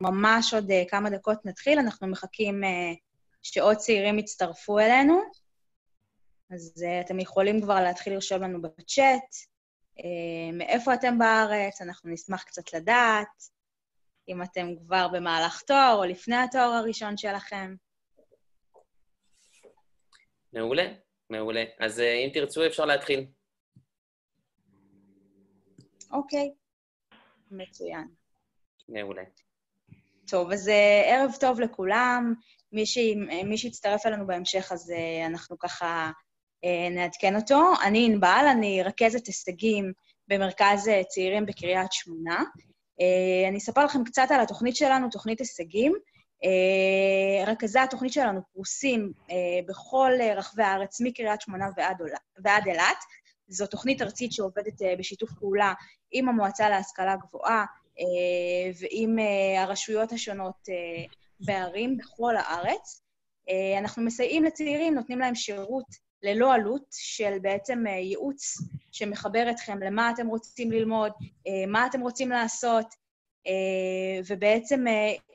ממש עוד uh, כמה דקות נתחיל, אנחנו מחכים uh, שעוד צעירים יצטרפו אלינו. אז uh, אתם יכולים כבר להתחיל לרשום לנו בצ'אט מאיפה אתם בארץ, אנחנו נשמח קצת לדעת, אם אתם כבר במהלך תואר או לפני התואר הראשון שלכם. מעולה, מעולה. אז אם תרצו, אפשר להתחיל. אוקיי, מצוין. מעולה. טוב, אז uh, ערב טוב לכולם. מי, ש... מי שיצטרף אלינו בהמשך, אז uh, אנחנו ככה uh, נעדכן אותו. אני ענבל, אני רכזת הישגים במרכז צעירים בקריית שמונה. אני אספר לכם קצת על התוכנית שלנו, תוכנית הישגים. רכזי התוכנית שלנו פרוסים בכל רחבי הארץ, מקריית שמונה ועד, ועד אילת. זו תוכנית ארצית שעובדת בשיתוף פעולה עם המועצה להשכלה גבוהה ועם uh, הרשויות השונות uh, בערים בכל הארץ. אנחנו מסייעים לצעירים, נותנים להם שירות ללא עלות של בעצם ייעוץ שמחבר אתכם למה אתם רוצים ללמוד, מה אתם רוצים לעשות, ובעצם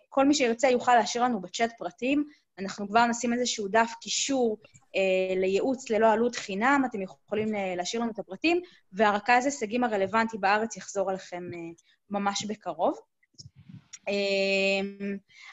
כל מי שירצה יוכל להשאיר לנו בצ'אט פרטים. אנחנו כבר נשים איזשהו דף קישור אה, לייעוץ ללא עלות חינם, אתם יכולים אה, להשאיר לנו את הפרטים, והרכז הישגים הרלוונטי בארץ יחזור אליכם אה, ממש בקרוב. אה,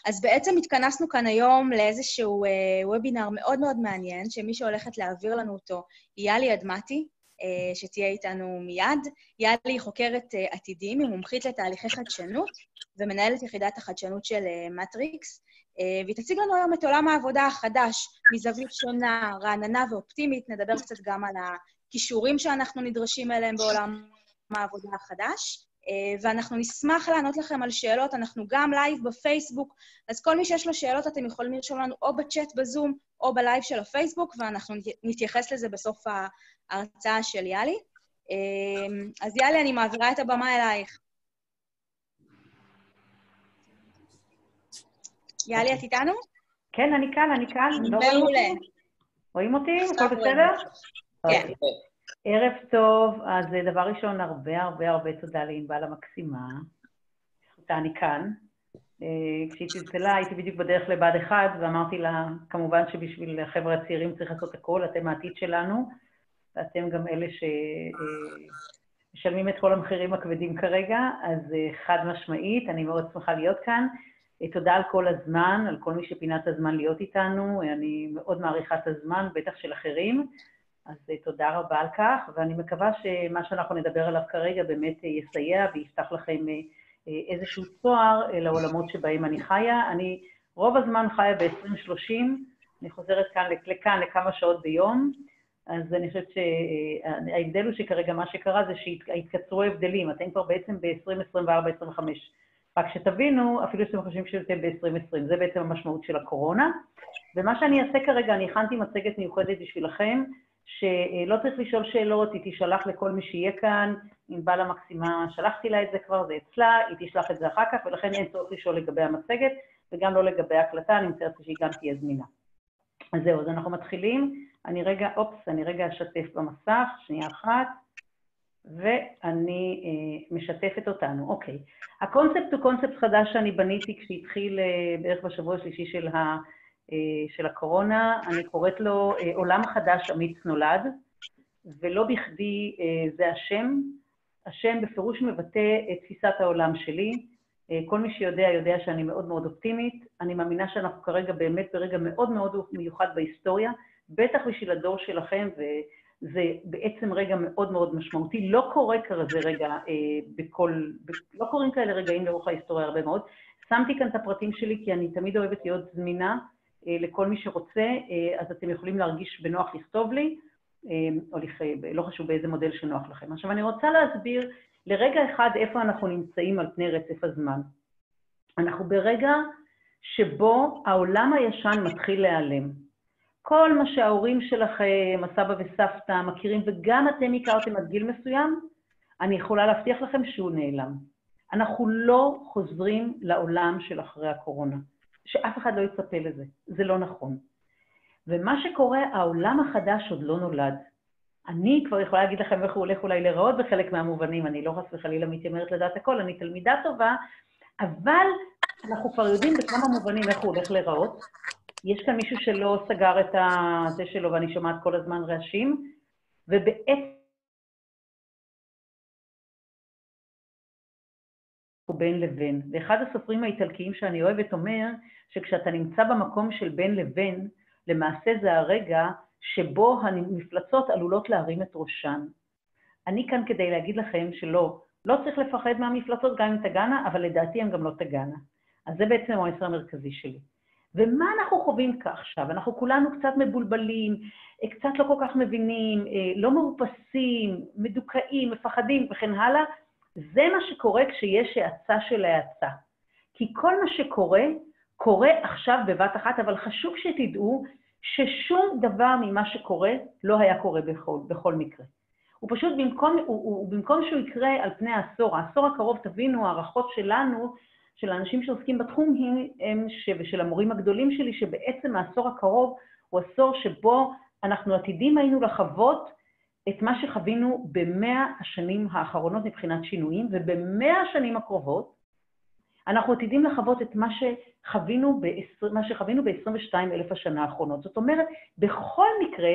אז בעצם התכנסנו כאן היום לאיזשהו אה, וובינר מאוד מאוד מעניין, שמי שהולכת להעביר לנו אותו היא יאלי אדמתי, אה, שתהיה איתנו מיד. יאלי היא חוקרת אה, עתידים, היא מומחית לתהליכי חדשנות ומנהלת יחידת החדשנות של אה, מטריקס. אה, והיא תציג לנו היום את עולם העבודה החדש, מזווית שונה, רעננה ואופטימית. נדבר קצת גם על הכישורים שאנחנו נדרשים אליהם בעולם העבודה החדש. אה, ואנחנו נשמח לענות לכם על שאלות, אנחנו גם לייב בפייסבוק, אז כל מי שיש לו שאלות, אתם יכולים לרשום לנו או בצ'אט בזום או בלייב של הפייסבוק, ואנחנו נתייחס לזה בסוף ההרצאה של יהלי. אה, אז יאלי, אני מעבירה את הבמה אלייך. יאלי, את איתנו? כן, אני כאן, אני כאן. מעולה. רואים אותי? הכל בסדר? כן. ערב טוב, אז דבר ראשון, הרבה הרבה הרבה תודה לענבל המקסימה. זכותה אני כאן. אה, כשהיא צלצלה, הייתי בדיוק בדרך לבה"ד 1, ואמרתי לה, כמובן שבשביל החבר'ה הצעירים צריך לעשות הכל, אתם העתיד שלנו, ואתם גם אלה שמשלמים את כל המחירים הכבדים כרגע, אז אה, חד משמעית, אני מאוד שמחה להיות כאן. תודה על כל הזמן, על כל מי שפינה את הזמן להיות איתנו, אני מאוד מעריכה את הזמן, בטח של אחרים, אז אה, תודה רבה על כך, ואני מקווה שמה שאנחנו נדבר עליו כרגע באמת אה, יסייע ויפתח לכם אה, איזשהו צוהר לעולמות שבהם אני חיה. אני רוב הזמן חיה ב-2030, אני חוזרת כאן לכאן לכמה שעות ביום, אז אני חושבת שההבדל הוא שכרגע מה שקרה זה שהתקצרו הבדלים, אתם כבר בעצם ב-2024-2025. רק שתבינו, אפילו שאתם חושבים שאתם ב-2020, זה בעצם המשמעות של הקורונה. ומה שאני אעשה כרגע, אני הכנתי מצגת מיוחדת בשבילכם, שלא צריך לשאול שאלות, היא תישלח לכל מי שיהיה כאן, ענבל המקסימה, שלחתי לה את זה כבר, זה אצלה, היא תשלח את זה אחר כך, ולכן אין צורך לשאול לגבי המצגת, וגם לא לגבי ההקלטה, אני מצטערת שהיא גם תהיה זמינה. אז זהו, אז אנחנו מתחילים. אני רגע, אופס, אני רגע אשתף במסך, שנייה אחת. ואני אה, משתפת אותנו. אוקיי. הקונספט הוא קונספט חדש שאני בניתי כשהתחיל אה, בערך בשבוע השלישי של, ה, של הקורונה. אני קוראת לו אה, עולם חדש אמיץ נולד, ולא בכדי אה, זה השם. השם בפירוש מבטא את תפיסת העולם שלי. אה, כל מי שיודע, יודע שאני מאוד מאוד אופטימית. אני מאמינה שאנחנו כרגע באמת ברגע מאוד מאוד מיוחד בהיסטוריה, בטח בשביל הדור שלכם, ו... זה בעצם רגע מאוד מאוד משמעותי. לא קורה כזה רגע אה, בכל, לא קורים כאלה רגעים לאורך ההיסטוריה הרבה מאוד. שמתי כאן את הפרטים שלי כי אני תמיד אוהבת להיות זמינה אה, לכל מי שרוצה, אה, אז אתם יכולים להרגיש בנוח לכתוב לי, אה, או לכ... לא חשוב באיזה מודל שנוח לכם. עכשיו, אני רוצה להסביר לרגע אחד איפה אנחנו נמצאים על פני רצף הזמן. אנחנו ברגע שבו העולם הישן מתחיל להיעלם. כל מה שההורים שלכם, הסבא וסבתא, מכירים, וגם אתם הכרתם עד גיל מסוים, אני יכולה להבטיח לכם שהוא נעלם. אנחנו לא חוזרים לעולם של אחרי הקורונה. שאף אחד לא יצפה לזה. זה לא נכון. ומה שקורה, העולם החדש עוד לא נולד. אני כבר יכולה להגיד לכם איך הוא הולך אולי להיראות בחלק מהמובנים, אני לא חס וחלילה מתיימרת לדעת הכל, אני תלמידה טובה, אבל אנחנו כבר יודעים בכמה מובנים איך הוא הולך להיראות. יש כאן מישהו שלא סגר את הזה שלו ואני שומעת כל הזמן רעשים, ובעצם בין לבין. ואחד הסופרים האיטלקיים שאני אוהבת אומר שכשאתה נמצא במקום של בין לבין, למעשה זה הרגע שבו המפלצות עלולות להרים את ראשן. אני כאן כדי להגיד לכם שלא, לא צריך לפחד מהמפלצות גם אם תגענה, אבל לדעתי הן גם לא תגענה. אז זה בעצם המסר המרכזי שלי. ומה אנחנו חווים כעכשיו? אנחנו כולנו קצת מבולבלים, קצת לא כל כך מבינים, אה, לא מאופסים, מדוכאים, מפחדים וכן הלאה. זה מה שקורה כשיש האצה של האצה. כי כל מה שקורה, קורה עכשיו בבת אחת, אבל חשוב שתדעו ששום דבר ממה שקורה לא היה קורה בכל, בכל מקרה. הוא פשוט, במקום, הוא, הוא, במקום שהוא יקרה על פני העשור, העשור הקרוב, תבינו, הערכות שלנו, של האנשים שעוסקים בתחום, הם, ש, ושל המורים הגדולים שלי, שבעצם העשור הקרוב הוא עשור שבו אנחנו עתידים היינו לחוות את מה שחווינו במאה השנים האחרונות מבחינת שינויים, ובמאה השנים הקרובות אנחנו עתידים לחוות את מה שחווינו ב-22 אלף השנה האחרונות. זאת אומרת, בכל מקרה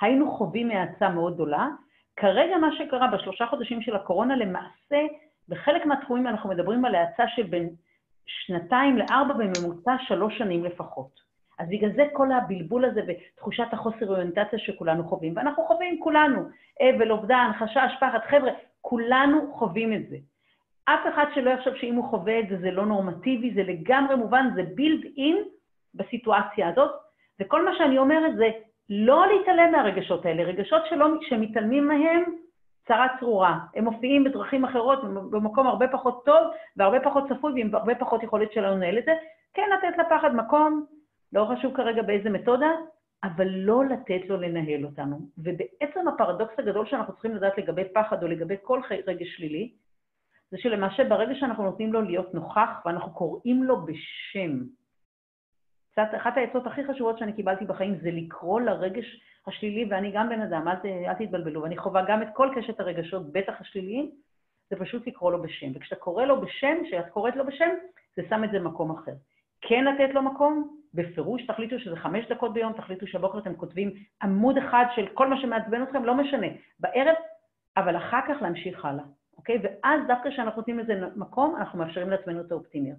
היינו חווים האצה מאוד גדולה. כרגע מה שקרה בשלושה חודשים של הקורונה, למעשה, בחלק מהתחומים אנחנו מדברים על האצה של בין שנתיים לארבע, בממוצע שלוש שנים לפחות. אז בגלל זה כל הבלבול הזה ותחושת החוסר אוריינטציה שכולנו חווים, ואנחנו חווים כולנו, אבל, אובדן, חשש, פחד, חבר'ה, כולנו חווים את זה. אף אחד שלא יחשוב שאם הוא חווה את זה זה לא נורמטיבי, זה לגמרי מובן, זה בילד אין בסיטואציה הזאת, וכל מה שאני אומרת זה לא להתעלם מהרגשות האלה, רגשות שלא, שמתעלמים מהם, צרה צרורה. הם מופיעים בדרכים אחרות, במקום הרבה פחות טוב והרבה פחות צפוי ועם הרבה פחות יכולת שלנו לנהל את זה. כן לתת לפחד מקום, לא חשוב כרגע באיזה מתודה, אבל לא לתת לו לנהל אותנו. ובעצם הפרדוקס הגדול שאנחנו צריכים לדעת לגבי פחד או לגבי כל רגש שלילי, זה שלמעשה ברגע שאנחנו נותנים לו להיות נוכח ואנחנו קוראים לו בשם, קצת, אחת העצות הכי חשובות שאני קיבלתי בחיים זה לקרוא לרגש השלילי, ואני גם בן אדם, אל, אל תתבלבלו, ואני חווה גם את כל קשת הרגשות, בטח השליליים, זה פשוט לקרוא לו בשם. וכשאתה קורא לו בשם, כשאת קוראת לו בשם, זה שם את זה במקום אחר. כן לתת לו מקום, בפירוש תחליטו שזה חמש דקות ביום, תחליטו שהבוקר אתם כותבים עמוד אחד של כל מה שמעצבן אתכם, לא משנה, בערב, אבל אחר כך להמשיך הלאה, אוקיי? ואז דווקא כשאנחנו נותנים לזה מקום, אנחנו מאפשרים לעצמנו את האופטימיות.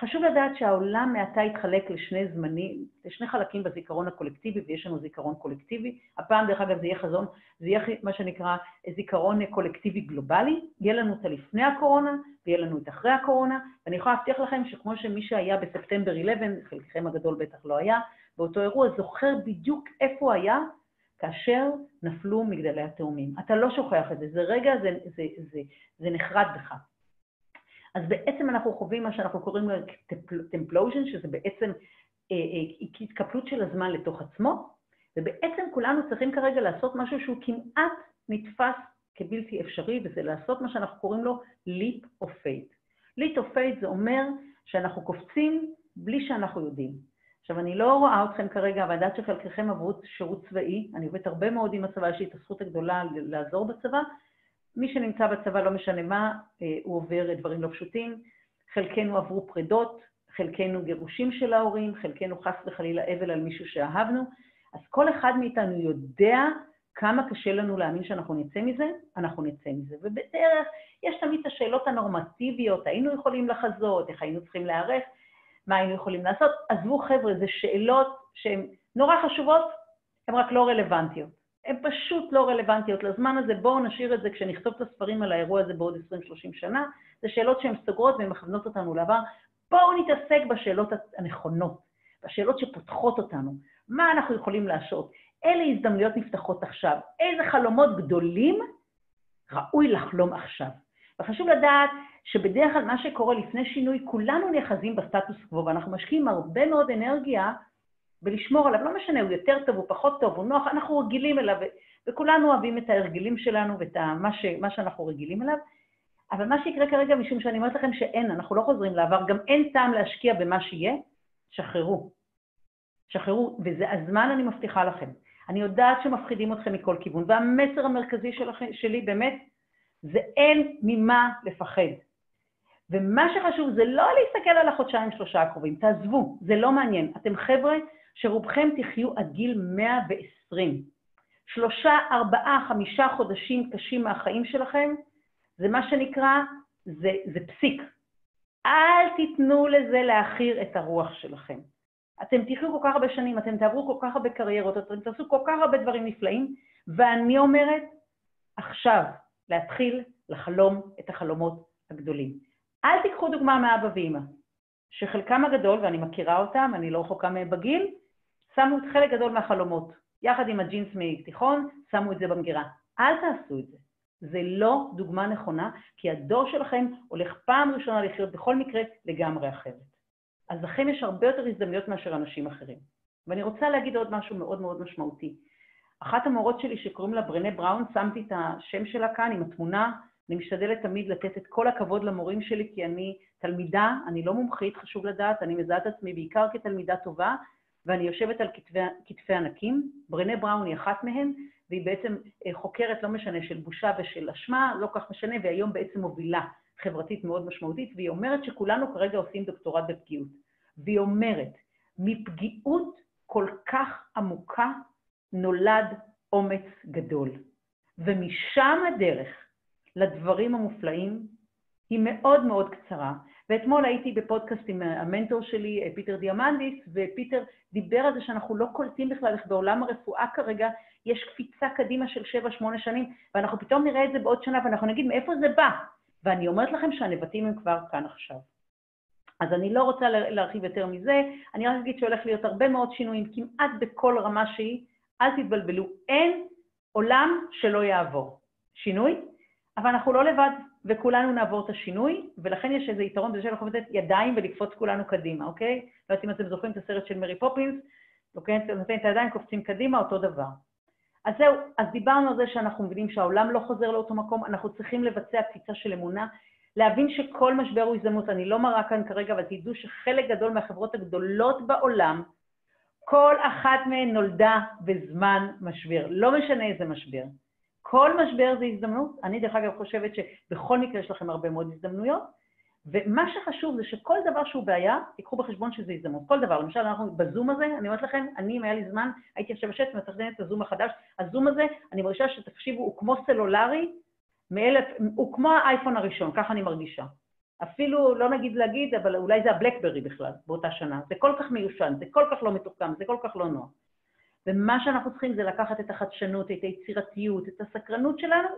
חשוב לדעת שהעולם מעתה התחלק לשני זמנים, לשני חלקים בזיכרון הקולקטיבי, ויש לנו זיכרון קולקטיבי. הפעם, דרך אגב, זה יהיה חזון, זה יהיה מה שנקרא זיכרון קולקטיבי גלובלי. יהיה לנו את הלפני הקורונה, ויהיה לנו את אחרי הקורונה, ואני יכולה להבטיח לכם שכמו שמי שהיה בספטמבר 11, חלקכם הגדול בטח לא היה, באותו אירוע, זוכר בדיוק איפה הוא היה כאשר נפלו מגדלי התאומים. אתה לא שוכח את זה, זה רגע, זה, זה, זה, זה נחרט בך. אז בעצם אנחנו חווים מה שאנחנו קוראים לו טמפלוז'ן, שזה בעצם אה, אה, התקפלות של הזמן לתוך עצמו, ובעצם כולנו צריכים כרגע לעשות משהו שהוא כמעט נתפס כבלתי אפשרי, וזה לעשות מה שאנחנו קוראים לו leap of faith. leap of faith זה אומר שאנחנו קופצים בלי שאנחנו יודעים. עכשיו, אני לא רואה אתכם כרגע, אבל יודעת שחלקכם עברו שירות צבאי, אני עובדת הרבה מאוד עם הצבא, יש לי את הזכות הגדולה לעזור בצבא, מי שנמצא בצבא, לא משנה מה, אה, הוא עובר דברים לא פשוטים. חלקנו עברו פרידות, חלקנו גירושים של ההורים, חלקנו חס וחלילה אבל על מישהו שאהבנו. אז כל אחד מאיתנו יודע כמה קשה לנו להאמין שאנחנו נצא מזה, אנחנו נצא מזה. ובדרך יש תמיד את השאלות הנורמטיביות, היינו יכולים לחזות, איך היינו צריכים להיערך, מה היינו יכולים לעשות. עזבו חבר'ה, זה שאלות שהן נורא חשובות, הן רק לא רלוונטיות. הן פשוט לא רלוונטיות לזמן הזה, בואו נשאיר את זה כשנכתוב את הספרים על האירוע הזה בעוד 20-30 שנה. זה שאלות שהן סוגרות והן מכוונות אותנו לעבר. בואו נתעסק בשאלות הנכונות, בשאלות שפותחות אותנו. מה אנחנו יכולים לעשות? אילו הזדמנויות נפתחות עכשיו? איזה חלומות גדולים ראוי לחלום עכשיו? וחשוב לדעת שבדרך כלל מה שקורה לפני שינוי, כולנו נאחזים בסטטוס קוו, ואנחנו משקיעים הרבה מאוד אנרגיה ולשמור עליו, לא משנה, הוא יותר טוב, הוא פחות טוב, הוא נוח, אנחנו רגילים אליו, וכולנו אוהבים את ההרגלים שלנו ואת מה, ש, מה שאנחנו רגילים אליו, אבל מה שיקרה כרגע, משום שאני אומרת לכם שאין, אנחנו לא חוזרים לעבר, גם אין טעם להשקיע במה שיהיה, שחררו. שחררו, וזה הזמן, אני מבטיחה לכם. אני יודעת שמפחידים אתכם מכל כיוון, והמסר המרכזי שלכם, שלי באמת, זה אין ממה לפחד. ומה שחשוב זה לא להסתכל על החודשיים שלושה הקרובים, תעזבו, זה לא מעניין. אתם חבר'ה שרובכם תחיו עד גיל 120. שלושה, ארבעה, חמישה חודשים קשים מהחיים שלכם, זה מה שנקרא, זה, זה פסיק. אל תיתנו לזה להעכיר את הרוח שלכם. אתם תחיו כל כך הרבה שנים, אתם תעברו כל כך הרבה קריירות, אתם תעשו כל כך הרבה דברים נפלאים, ואני אומרת, עכשיו, להתחיל לחלום את החלומות הגדולים. אל תיקחו דוגמה מאבא ואימא, שחלקם הגדול, ואני מכירה אותם, אני לא רחוקה מהם בגיל, שמו את חלק גדול מהחלומות. יחד עם הג'ינס מתיכון, שמו את זה במגירה. אל תעשו את זה. זה לא דוגמה נכונה, כי הדור שלכם הולך פעם ראשונה לחיות בכל מקרה לגמרי אחרת. אז לכם יש הרבה יותר הזדמנויות מאשר אנשים אחרים. ואני רוצה להגיד עוד משהו מאוד מאוד משמעותי. אחת המורות שלי שקוראים לה ברנה בראון, שמתי את השם שלה כאן עם התמונה, אני משתדלת תמיד לתת את כל הכבוד למורים שלי, כי אני תלמידה, אני לא מומחית, חשוב לדעת, אני מזהה את עצמי בעיקר כתלמידה טובה, ואני יושבת על כתפי, כתפי ענקים. ברנה בראון היא אחת מהן, והיא בעצם אה, חוקרת, לא משנה, של בושה ושל אשמה, לא כך משנה, והיום בעצם מובילה חברתית מאוד משמעותית, והיא אומרת שכולנו כרגע עושים דוקטורט בפגיעות. והיא אומרת, מפגיעות כל כך עמוקה נולד אומץ גדול. ומשם הדרך לדברים המופלאים היא מאוד מאוד קצרה. ואתמול הייתי בפודקאסט עם המנטור שלי, אה, פיטר דיאמנדיס, ופיטר דיבר על זה שאנחנו לא קולטים בכלל איך בעולם הרפואה כרגע יש קפיצה קדימה של 7-8 שנים, ואנחנו פתאום נראה את זה בעוד שנה, ואנחנו נגיד מאיפה זה בא. ואני אומרת לכם שהנבטים הם כבר כאן עכשיו. אז אני לא רוצה להרחיב יותר מזה, אני רק אגיד שהולך להיות הרבה מאוד שינויים, כמעט בכל רמה שהיא, אל תתבלבלו, אין עולם שלא יעבור. שינוי, אבל אנחנו לא לבד, וכולנו נעבור את השינוי, ולכן יש איזה יתרון בזה שאנחנו נותנים ידיים ולקפוץ כולנו קדימה, אוקיי? לא יודעת אם אתם זוכרים את הסרט של מרי פופינס, אוקיי? נותן את הידיים, קופצים קדימה, אותו דבר. אז זהו, אז דיברנו על זה שאנחנו מבינים שהעולם לא חוזר לאותו מקום, אנחנו צריכים לבצע קפיצה של אמונה, להבין שכל משבר הוא הזדמנות. אני לא מראה כאן כרגע, אבל תדעו שחלק גדול מהחברות הגדולות בעולם, כל אחת מהן נולדה בזמן משבר, לא משנה איזה משבר. כל משבר זה הזדמנות. אני, דרך אגב, חושבת שבכל מקרה יש לכם הרבה מאוד הזדמנויות, ומה שחשוב זה שכל דבר שהוא בעיה, תיקחו בחשבון שזה הזדמנות. כל דבר, למשל, אנחנו בזום הזה, אני אומרת לכם, אני, אם היה לי זמן, הייתי עכשיו בשטח ומתכננת את הזום החדש. הזום הזה, אני מרגישה שתקשיבו, הוא כמו סלולרי, מאלף, הוא כמו האייפון הראשון, ככה אני מרגישה. אפילו, לא נגיד להגיד, אבל אולי זה הבלקברי בכלל, באותה שנה. זה כל כך מיושן, זה כל כך לא מתוחכם, זה כל כך לא נוח. ומה שאנחנו צריכים זה לקחת את החדשנות, את היצירתיות, את הסקרנות שלנו,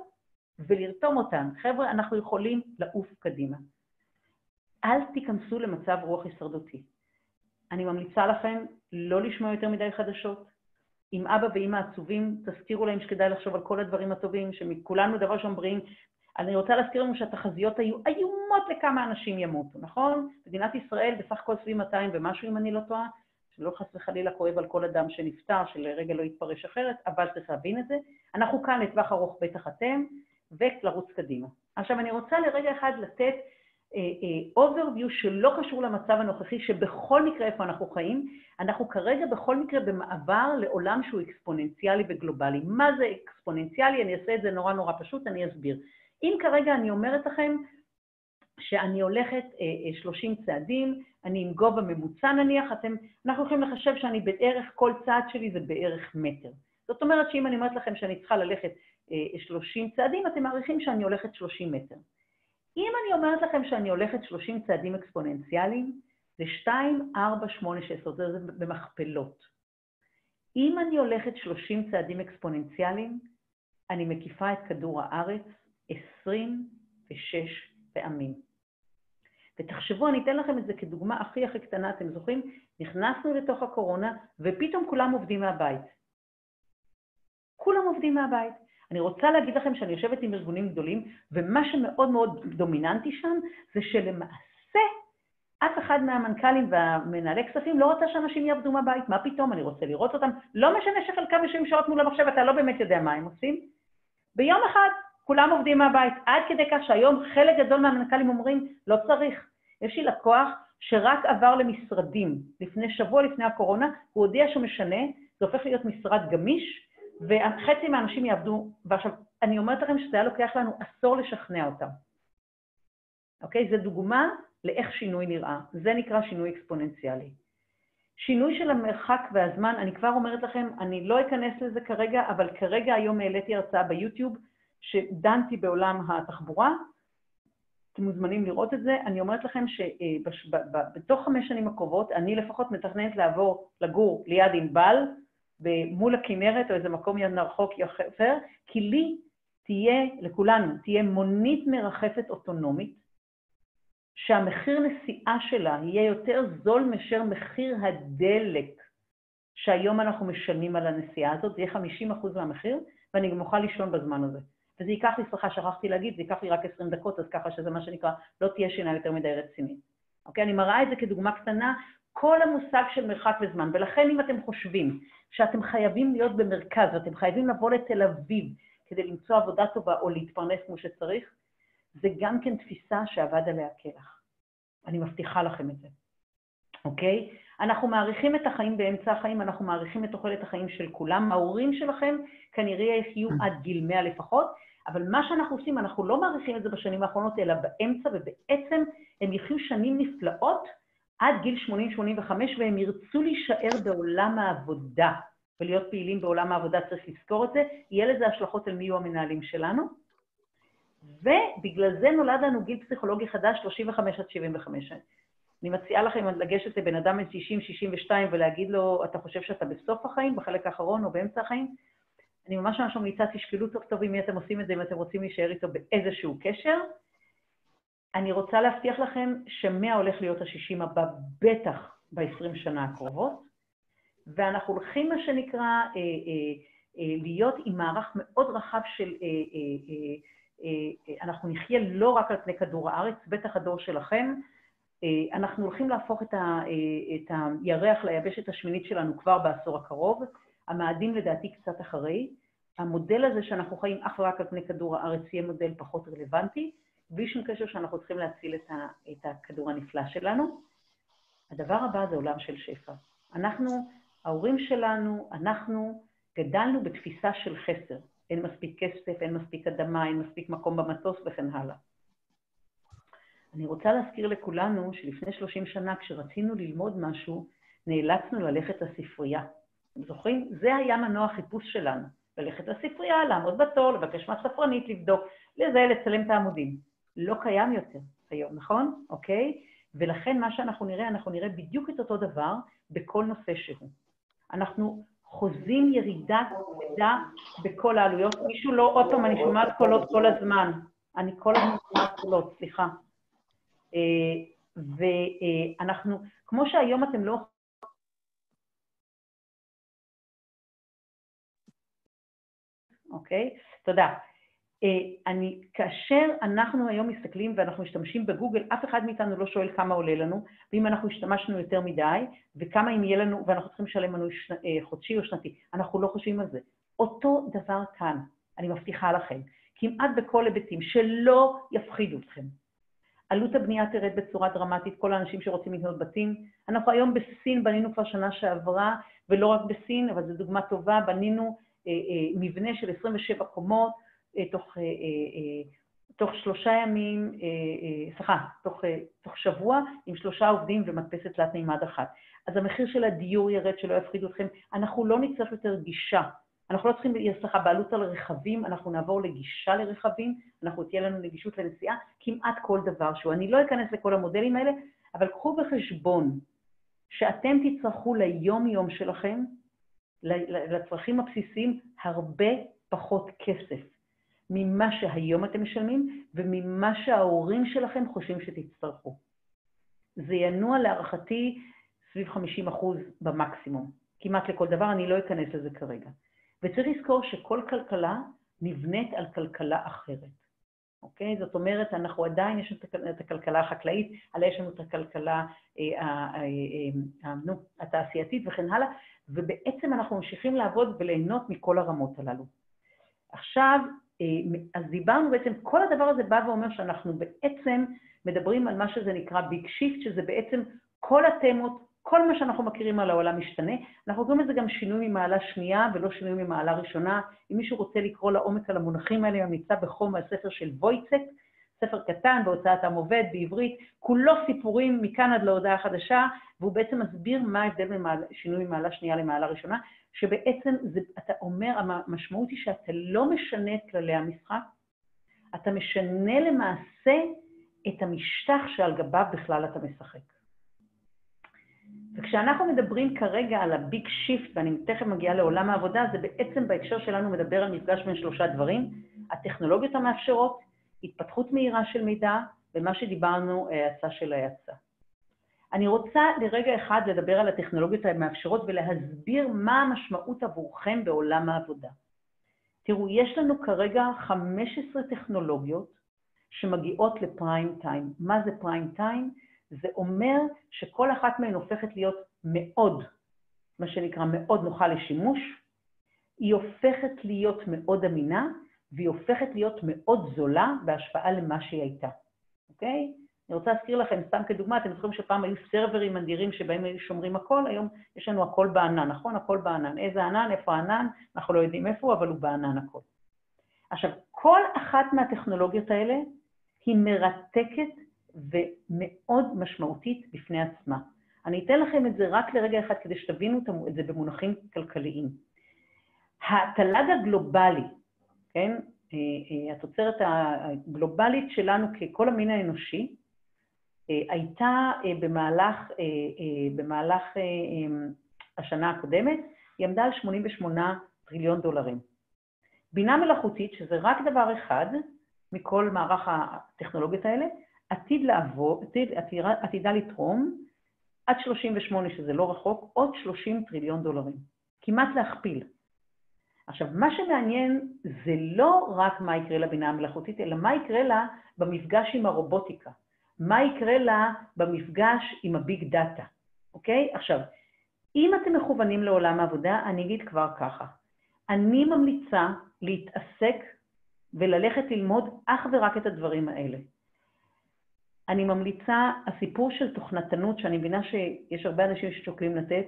ולרתום אותם. חבר'ה, אנחנו יכולים לעוף קדימה. אל תיכנסו למצב רוח הישרדותי. אני ממליצה לכם לא לשמוע יותר מדי חדשות. אם אבא ואמא עצובים, תזכירו להם שכדאי לחשוב על כל הדברים הטובים, שמכולנו דבר ראשון בריאים. אני רוצה להזכיר לנו שהתחזיות היו איומות לכמה אנשים ימותו, נכון? מדינת ישראל בסך הכל סביב 200 ומשהו, אם אני לא טועה, שלא חס וחלילה כואב על כל אדם שנפטר, שלרגע לא יתפרש אחרת, אבל צריך להבין את זה. אנחנו כאן לטווח ארוך, בטח אתם, ולרוץ קדימה. עכשיו, אני רוצה לרגע אחד לתת overview uh, uh, שלא קשור למצב הנוכחי, שבכל מקרה איפה אנחנו חיים, אנחנו כרגע בכל מקרה במעבר לעולם שהוא אקספוננציאלי וגלובלי. מה זה אקספוננציאלי? אני אעשה את זה נורא נורא פשוט, אני אסביר. אם כרגע אני אומרת לכם שאני הולכת uh, uh, 30 צעדים, אני עם גובה ממוצע נניח, אתם, אנחנו יכולים לחשב שאני בערך, כל צעד שלי זה בערך מטר. זאת אומרת שאם אני אומרת לכם שאני צריכה ללכת uh, 30 צעדים, אתם מעריכים שאני הולכת 30 מטר. אם אני אומרת לכם שאני הולכת 30 צעדים אקספוננציאליים, זה 2, 4, 8, 6, זאת אומרת, זה במכפלות. אם אני הולכת 30 צעדים אקספוננציאליים, אני מקיפה את כדור הארץ 26 פעמים. ותחשבו, אני אתן לכם את זה כדוגמה הכי הכי קטנה, אתם זוכרים? נכנסנו לתוך הקורונה, ופתאום כולם עובדים מהבית. כולם עובדים מהבית. אני רוצה להגיד לכם שאני יושבת עם ארגונים גדולים, ומה שמאוד מאוד דומיננטי שם זה שלמעשה אף אחד מהמנכ"לים והמנהלי כספים לא רוצה שאנשים יעבדו מהבית. מה פתאום? אני רוצה לראות אותם. לא משנה שחלקם יושבים שעות מול המחשב, אתה לא באמת יודע מה הם עושים. ביום אחד כולם עובדים מהבית, עד כדי כך שהיום חלק גדול מהמנכ"לים אומרים, לא צריך. יש לי לקוח שרק עבר למשרדים לפני שבוע לפני הקורונה, הוא הודיע שהוא משנה, זה הופך להיות משרד גמיש, וחצי מהאנשים יעבדו, ועכשיו, אני אומרת לכם שזה היה לוקח לנו עשור לשכנע אותם. אוקיי? זו דוגמה לאיך שינוי נראה. זה נקרא שינוי אקספוננציאלי. שינוי של המרחק והזמן, אני כבר אומרת לכם, אני לא אכנס לזה כרגע, אבל כרגע היום העליתי הרצאה ביוטיוב שדנתי בעולם התחבורה, אתם מוזמנים לראות את זה. אני אומרת לכם שבתוך חמש שנים הקרובות, אני לפחות מתכננת לעבור לגור ליד ענבל, מול הכנרת או איזה מקום רחוק יותר, כי לי תהיה, לכולנו, תהיה מונית מרחפת אוטונומית, שהמחיר נסיעה שלה יהיה יותר זול מאשר מחיר הדלק שהיום אנחנו משלמים על הנסיעה הזאת, זה יהיה 50% מהמחיר, ואני גם אוכל לישון בזמן הזה. וזה ייקח לי, סליחה, שכחתי להגיד, זה ייקח לי רק 20 דקות, אז ככה שזה מה שנקרא, לא תהיה שינה יותר מדי רצינית. אוקיי? אני מראה את זה כדוגמה קטנה, כל המושג של מרחק וזמן, ולכן אם אתם חושבים שאתם חייבים להיות במרכז ואתם חייבים לבוא לתל אביב כדי למצוא עבודה טובה או להתפרנס כמו שצריך, זה גם כן תפיסה שאבד עליה כלח. אני מבטיחה לכם את זה, אוקיי? אנחנו מעריכים את החיים באמצע החיים, אנחנו מעריכים את תוחלת החיים של כולם. ההורים שלכם כנראה יחיו עד גיל 100 לפחות, אבל מה שאנחנו עושים, אנחנו לא מעריכים את זה בשנים האחרונות, אלא באמצע, ובעצם הם יחיו שנים נפלאות עד גיל 80-85, והם ירצו להישאר בעולם העבודה ולהיות פעילים בעולם העבודה, צריך לזכור את זה, יהיה לזה השלכות על מי יהיו המנהלים שלנו. ובגלל זה נולד לנו גיל פסיכולוגי חדש, 35 עד 75. אני מציעה לכם לגשת לבן אדם בן 60-62 ולהגיד לו, אתה חושב שאתה בסוף החיים, בחלק האחרון או באמצע החיים? אני ממש ממש ממליצה, תשקלו טוב טוב עם מי אתם עושים את זה, אם אתם רוצים להישאר איתו באיזשהו קשר. אני רוצה להבטיח לכם שמאה הולך להיות השישים הבא, בטח ב-20 שנה הקרובות, ואנחנו הולכים, מה שנקרא, אה, אה, אה, להיות עם מערך מאוד רחב של... אה, אה, אה, אה, אנחנו נחיה לא רק על פני כדור הארץ, בטח הדור שלכם, אה, אנחנו הולכים להפוך את, ה, אה, את הירח ליבשת השמינית שלנו כבר בעשור הקרוב, המאדים לדעתי קצת אחרי. המודל הזה שאנחנו חיים אך ורק על פני כדור הארץ יהיה מודל פחות רלוונטי, בלי שום קשר שאנחנו צריכים להציל את, ה, את הכדור הנפלא שלנו. הדבר הבא זה עולם של שפע. אנחנו, ההורים שלנו, אנחנו גדלנו בתפיסה של חסר. אין מספיק כסף, אין מספיק אדמה, אין מספיק מקום במטוס וכן הלאה. אני רוצה להזכיר לכולנו שלפני 30 שנה, כשרצינו ללמוד משהו, נאלצנו ללכת לספרייה. אתם זוכרים? זה היה מנוע החיפוש שלנו. ללכת לספרייה, לעמוד בתור, לבקש מהספרנית, לבדוק, לזה, לצלם את העמודים. לא קיים יותר היום, נכון? אוקיי? ולכן מה שאנחנו נראה, אנחנו נראה בדיוק את אותו דבר בכל נושא שהוא. אנחנו חוזים ירידה כבדה בכל העלויות. מישהו לא, עוד פעם, אני שומעת קולות כל הזמן. אני כל הזמן שומעת קולות, סליחה. אה, ואנחנו, כמו שהיום אתם לא... אוקיי? תודה. אה, אני, כאשר אנחנו היום מסתכלים ואנחנו משתמשים בגוגל, אף אחד מאיתנו לא שואל כמה עולה לנו, ואם אנחנו השתמשנו יותר מדי, וכמה אם יהיה לנו, ואנחנו צריכים לשלם שנ, אה, חודשי או שנתי. אנחנו לא חושבים על זה. אותו דבר כאן, אני מבטיחה לכם, כמעט בכל היבטים, שלא יפחידו אתכם. עלות הבנייה תרד בצורה דרמטית, כל האנשים שרוצים לקנות בתים. אנחנו היום בסין, בנינו כבר שנה שעברה, ולא רק בסין, אבל זו דוגמה טובה, בנינו מבנה של 27 קומות, אה, תוך, אה, אה, תוך שלושה ימים, סליחה, תוך, תוך שבוע עם שלושה עובדים ומדפסת תלת מימד אחת. אז המחיר של הדיור ירד, שלא יפחידו אתכם. אנחנו לא נצטרך יותר גישה. אנחנו לא צריכים, סליחה, בעלות על רכבים, אנחנו נעבור לגישה לרכבים, אנחנו תהיה לנו נגישות לנסיעה, כמעט כל דבר שהוא. אני לא אכנס לכל המודלים האלה, אבל קחו בחשבון שאתם תצטרכו ליום-יום שלכם, לצרכים הבסיסיים, הרבה פחות כסף. ממה שהיום אתם משלמים וממה שההורים שלכם חושבים שתצטרכו. זה ינוע להערכתי סביב 50 אחוז במקסימום, כמעט לכל דבר, אני לא אכנס לזה כרגע. וצריך לזכור שכל כלכלה נבנית על כלכלה אחרת, אוקיי? זאת אומרת, אנחנו עדיין, יש לנו את הכלכלה החקלאית, עליה יש לנו את הכלכלה אה, אה, אה, נו, התעשייתית וכן הלאה, ובעצם אנחנו ממשיכים לעבוד וליהנות מכל הרמות הללו. עכשיו, אה, אז דיברנו בעצם, כל הדבר הזה בא ואומר שאנחנו בעצם מדברים על מה שזה נקרא big shift, שזה בעצם כל התמות, כל מה שאנחנו מכירים על העולם משתנה. אנחנו קוראים לזה גם שינוי ממעלה שנייה ולא שינוי ממעלה ראשונה. אם מישהו רוצה לקרוא לעומק על המונחים האלה, אני ממליצה בחום על ספר של ווצלאוויק, ספר קטן בהוצאת עם עובד בעברית, כולו סיפורים מכאן עד להודעה חדשה, והוא בעצם מסביר מה ההבדל בין שינוי ממעלה שנייה למעלה ראשונה, שבעצם זה, אתה אומר, המשמעות היא שאתה לא משנה את כללי המשחק, אתה משנה למעשה את המשטח שעל גביו בכלל אתה משחק. וכשאנחנו מדברים כרגע על ה big shift, ואני תכף מגיעה לעולם העבודה, זה בעצם בהקשר שלנו מדבר על מפגש בין שלושה דברים, הטכנולוגיות המאפשרות, התפתחות מהירה של מידע, ומה שדיברנו, האצה של ההאצה. אני רוצה לרגע אחד לדבר על הטכנולוגיות המאפשרות ולהסביר מה המשמעות עבורכם בעולם העבודה. תראו, יש לנו כרגע 15 טכנולוגיות שמגיעות לפריים טיים. מה זה פריים טיים? זה אומר שכל אחת מהן הופכת להיות מאוד, מה שנקרא מאוד נוחה לשימוש, היא הופכת להיות מאוד אמינה, והיא הופכת להיות מאוד זולה בהשוואה למה שהיא הייתה, אוקיי? אני רוצה להזכיר לכם, סתם כדוגמה, אתם זוכרים שפעם היו סרברים אדירים שבהם היו שומרים הכל, היום יש לנו הכל בענן, נכון? הכל בענן. איזה ענן, איפה הענן, אנחנו לא יודעים איפה הוא, אבל הוא בענן הכל. עכשיו, כל אחת מהטכנולוגיות האלה היא מרתקת ומאוד משמעותית בפני עצמה. אני אתן לכם את זה רק לרגע אחד כדי שתבינו את זה במונחים כלכליים. התל"ג הגלובלי, כן, אה, אה, התוצרת הגלובלית שלנו ככל המין האנושי, אה, הייתה במהלך, במהלך השנה הקודמת, היא עמדה על 88 טריליון דולרים. בינה מלאכותית, שזה רק דבר אחד מכל מערך הטכנולוגיות האלה, עתיד לעבור, עתיד, עתידה, עתידה לתרום עד 38, שזה לא רחוק, עוד 30 טריליון דולרים. כמעט להכפיל. עכשיו, מה שמעניין זה לא רק מה יקרה לבינה המלאכותית, אלא מה יקרה לה במפגש עם הרובוטיקה. מה יקרה לה במפגש עם הביג דאטה, אוקיי? עכשיו, אם אתם מכוונים לעולם העבודה, אני אגיד כבר ככה. אני ממליצה להתעסק וללכת ללמוד אך ורק את הדברים האלה. אני ממליצה, הסיפור של תוכנתנות, שאני מבינה שיש הרבה אנשים ששוקלים לתת,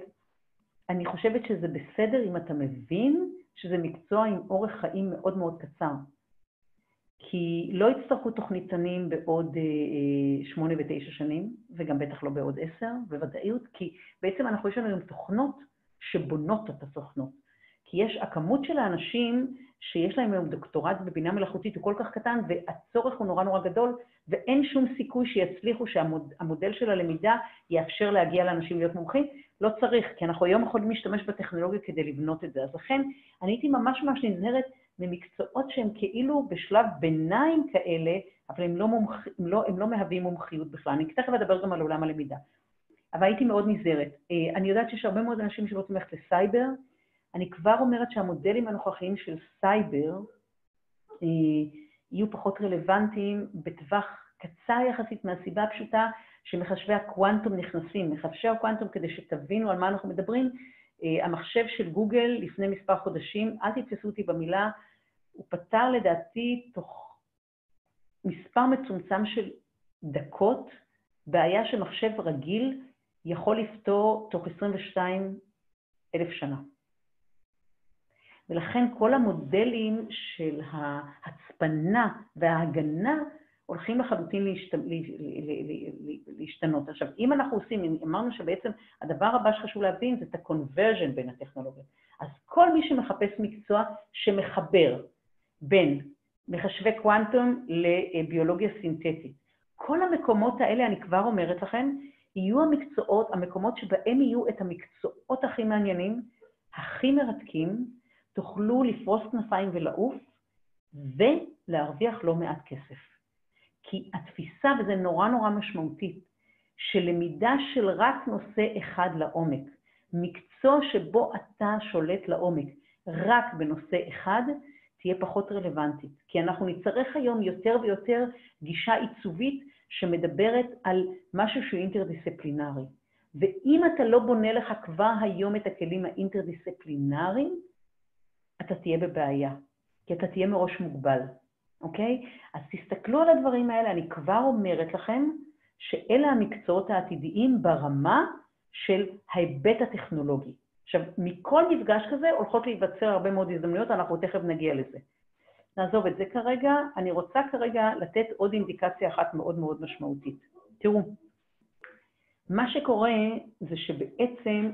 אני חושבת שזה בסדר אם אתה מבין שזה מקצוע עם אורך חיים מאוד מאוד קצר. כי לא יצטרכו תוכניתנים בעוד אה, אה, שמונה ותשע שנים, וגם בטח לא בעוד עשר, בוודאיות, כי בעצם אנחנו, יש לנו היום תוכנות שבונות את התוכנות. כי יש, הכמות של האנשים שיש להם היום דוקטורט בבינה מלאכותית הוא כל כך קטן, והצורך הוא נורא נורא גדול, ואין שום סיכוי שיצליחו שהמודל של הלמידה יאפשר להגיע לאנשים להיות מומחים. לא צריך, כי אנחנו היום יכולים להשתמש בטכנולוגיה כדי לבנות את זה. אז לכן, אני הייתי ממש ממש נזהרת ממקצועות שהם כאילו בשלב ביניים כאלה, אבל הם לא, מומח... הם לא, הם לא מהווים מומחיות בכלל. אני תכף אדבר גם על עולם הלמידה. אבל הייתי מאוד נזהרת. אה, אני יודעת שיש הרבה מאוד אנשים שרוצים ללכת לסייבר, אני כבר אומרת שהמודלים הנוכחיים של סייבר אה, יהיו פחות רלוונטיים בטווח קצר יחסית מהסיבה הפשוטה שמחשבי הקוונטום נכנסים. מחשבי הקוונטום, כדי שתבינו על מה אנחנו מדברים, אה, המחשב של גוגל לפני מספר חודשים, אל תתפסו אותי במילה, הוא פתר לדעתי תוך מספר מצומצם של דקות בעיה שמחשב רגיל יכול לפתור תוך 22 אלף שנה. ולכן כל המודלים של ההצפנה וההגנה הולכים לחלוטין להשת... להשתנות. עכשיו, אם אנחנו עושים, אמרנו שבעצם הדבר הבא שחשוב להבין זה את ה-conversion בין הטכנולוגיות. אז כל מי שמחפש מקצוע שמחבר בין מחשבי קוונטום לביולוגיה סינתטית, כל המקומות האלה, אני כבר אומרת לכם, יהיו המקצועות, המקומות שבהם יהיו את המקצועות הכי מעניינים, הכי מרתקים, תוכלו לפרוס כנפיים ולעוף ולהרוויח לא מעט כסף. כי התפיסה, וזה נורא נורא משמעותי, שלמידה של רק נושא אחד לעומק, מקצוע שבו אתה שולט לעומק רק בנושא אחד, תהיה פחות רלוונטית. כי אנחנו נצטרך היום יותר ויותר גישה עיצובית שמדברת על משהו שהוא אינטרדיסציפלינרי. ואם אתה לא בונה לך כבר היום את הכלים האינטרדיסציפלינריים, אתה תהיה בבעיה, כי אתה תהיה מראש מוגבל, אוקיי? אז תסתכלו על הדברים האלה, אני כבר אומרת לכם שאלה המקצועות העתידיים ברמה של ההיבט הטכנולוגי. עכשיו, מכל מפגש כזה הולכות להיווצר הרבה מאוד הזדמנויות, אנחנו תכף נגיע לזה. נעזוב את זה כרגע. אני רוצה כרגע לתת עוד אינדיקציה אחת מאוד מאוד משמעותית. תראו, מה שקורה זה שבעצם,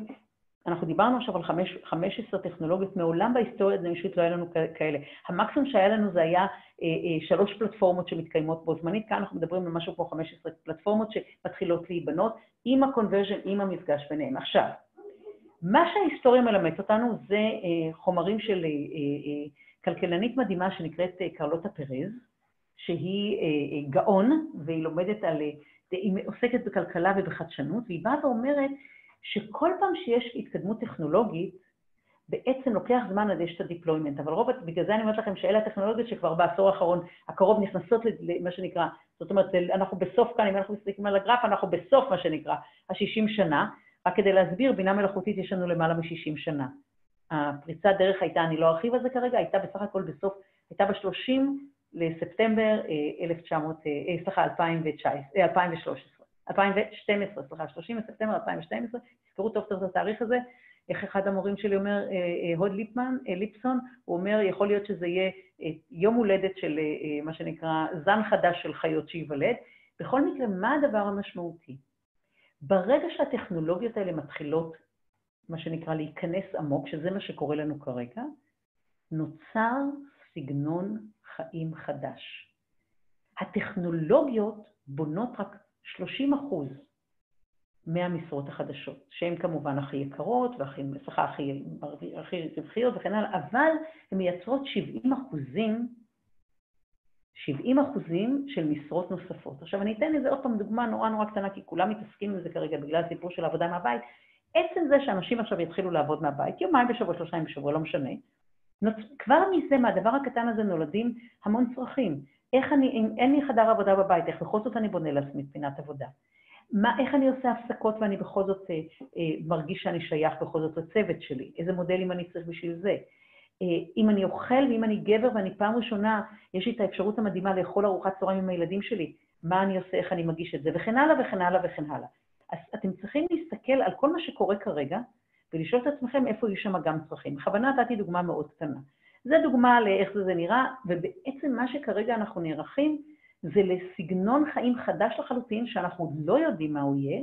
אנחנו דיברנו עכשיו על 15 טכנולוגיות, מעולם בהיסטוריה האנושית לא היה לנו כאלה. המקסימום שהיה לנו זה היה אה, אה, שלוש פלטפורמות שמתקיימות בו זמנית, כאן אנחנו מדברים על משהו כמו 15 פלטפורמות שמתחילות להיבנות, עם ה-conversion, עם המפגש ביניהם. עכשיו, מה שההיסטוריה מלמדת אותנו זה אה, חומרים של כלכלנית מדהימה שנקראת קרלוטה פרז, שהיא גאון, והיא לומדת על, היא עוסקת בכלכלה ובחדשנות, והיא באה ואומרת שכל פעם שיש התקדמות טכנולוגית, בעצם לוקח זמן עד יש את הדיפלוימנט, אבל רוב, בגלל זה אני אומרת לכם שאלה הטכנולוגיות שכבר בעשור האחרון הקרוב נכנסות למה שנקרא, זאת אומרת, אנחנו בסוף כאן, אם אנחנו מסתכלים על הגרף, אנחנו בסוף מה שנקרא ה-60 שנה, רק כדי להסביר, בינה מלאכותית יש לנו למעלה מ-60 שנה. הפריצת דרך הייתה, אני לא ארחיב על זה כרגע, הייתה בסך הכל בסוף, הייתה ב-30 לספטמבר 1900, אה, אה, סליחה, 2019, 2013, 2012, סליחה, 30 לספטמבר 2012, תזכרו טוב טוב את התאריך הזה, איך אחד המורים שלי אומר, אה, הוד ליפמן, ליפסון, הוא אומר, יכול להיות שזה יהיה יום הולדת של מה שנקרא זן חדש של חיות שייוולד. בכל מקרה, מה הדבר המשמעותי? ברגע שהטכנולוגיות האלה מתחילות, מה שנקרא, להיכנס עמוק, שזה מה שקורה לנו כרגע, נוצר סגנון חיים חדש. הטכנולוגיות בונות רק 30 אחוז מהמשרות החדשות, שהן כמובן הכי יקרות והכי, סליחה, הכי, הכי רווחיות וכן הלאה, אבל הן מייצרות 70 אחוזים 70 אחוזים של משרות נוספות. עכשיו, אני אתן לזה עוד פעם דוגמה נורא נורא קטנה, כי כולם מתעסקים עם זה כרגע בגלל הסיפור של העבודה מהבית. עצם זה שאנשים עכשיו יתחילו לעבוד מהבית, יומיים בשבוע, שלושה ימים בשבוע, לא משנה, כבר מזה, מהדבר הקטן הזה נולדים המון צרכים. איך אני, אם אין לי חדר עבודה בבית, איך בכל זאת אני בונה לעצמי פינת עבודה? מה, איך אני עושה הפסקות ואני בכל זאת אה, אה, מרגיש שאני שייך בכל זאת לצוות שלי? איזה מודלים אני צריך בשביל זה? אה, אם אני אוכל ואם אני גבר ואני פעם ראשונה, יש לי את האפשרות המדהימה לאכול ארוחת צהריים עם הילדים שלי, מה אני עושה, איך אני מגיש את זה, וכן הלאה וכן הלאה וכן הלאה. אז אתם צריכים להסתכל על כל מה שקורה כרגע, ולשאול את עצמכם איפה יש שם גם צרכים. בכוונה נתתי דוגמה מאוד קטנה. זו דוגמה לאיך זה נראה, ובעצם מה שכרגע אנחנו נערכים זה לסגנון חיים חדש לחלוטין, שאנחנו עוד לא יודעים מה הוא יהיה,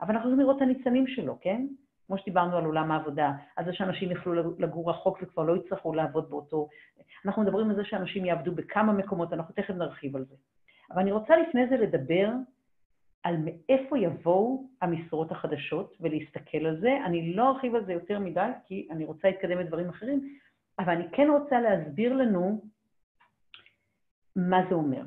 אבל אנחנו יכולים לראות את הניצנים שלו, כן? כמו שדיברנו על עולם העבודה, על זה שאנשים יוכלו לגור רחוק וכבר לא יצטרכו לעבוד באותו... אנחנו מדברים על זה שאנשים יעבדו בכמה מקומות, אנחנו תכף נרחיב על זה. אבל אני רוצה לפני זה לדבר על מאיפה יבואו המשרות החדשות ולהסתכל על זה. אני לא ארחיב על זה יותר מדי, כי אני רוצה להתקדם לדברים אחרים, אבל אני כן רוצה להסביר לנו מה זה אומר.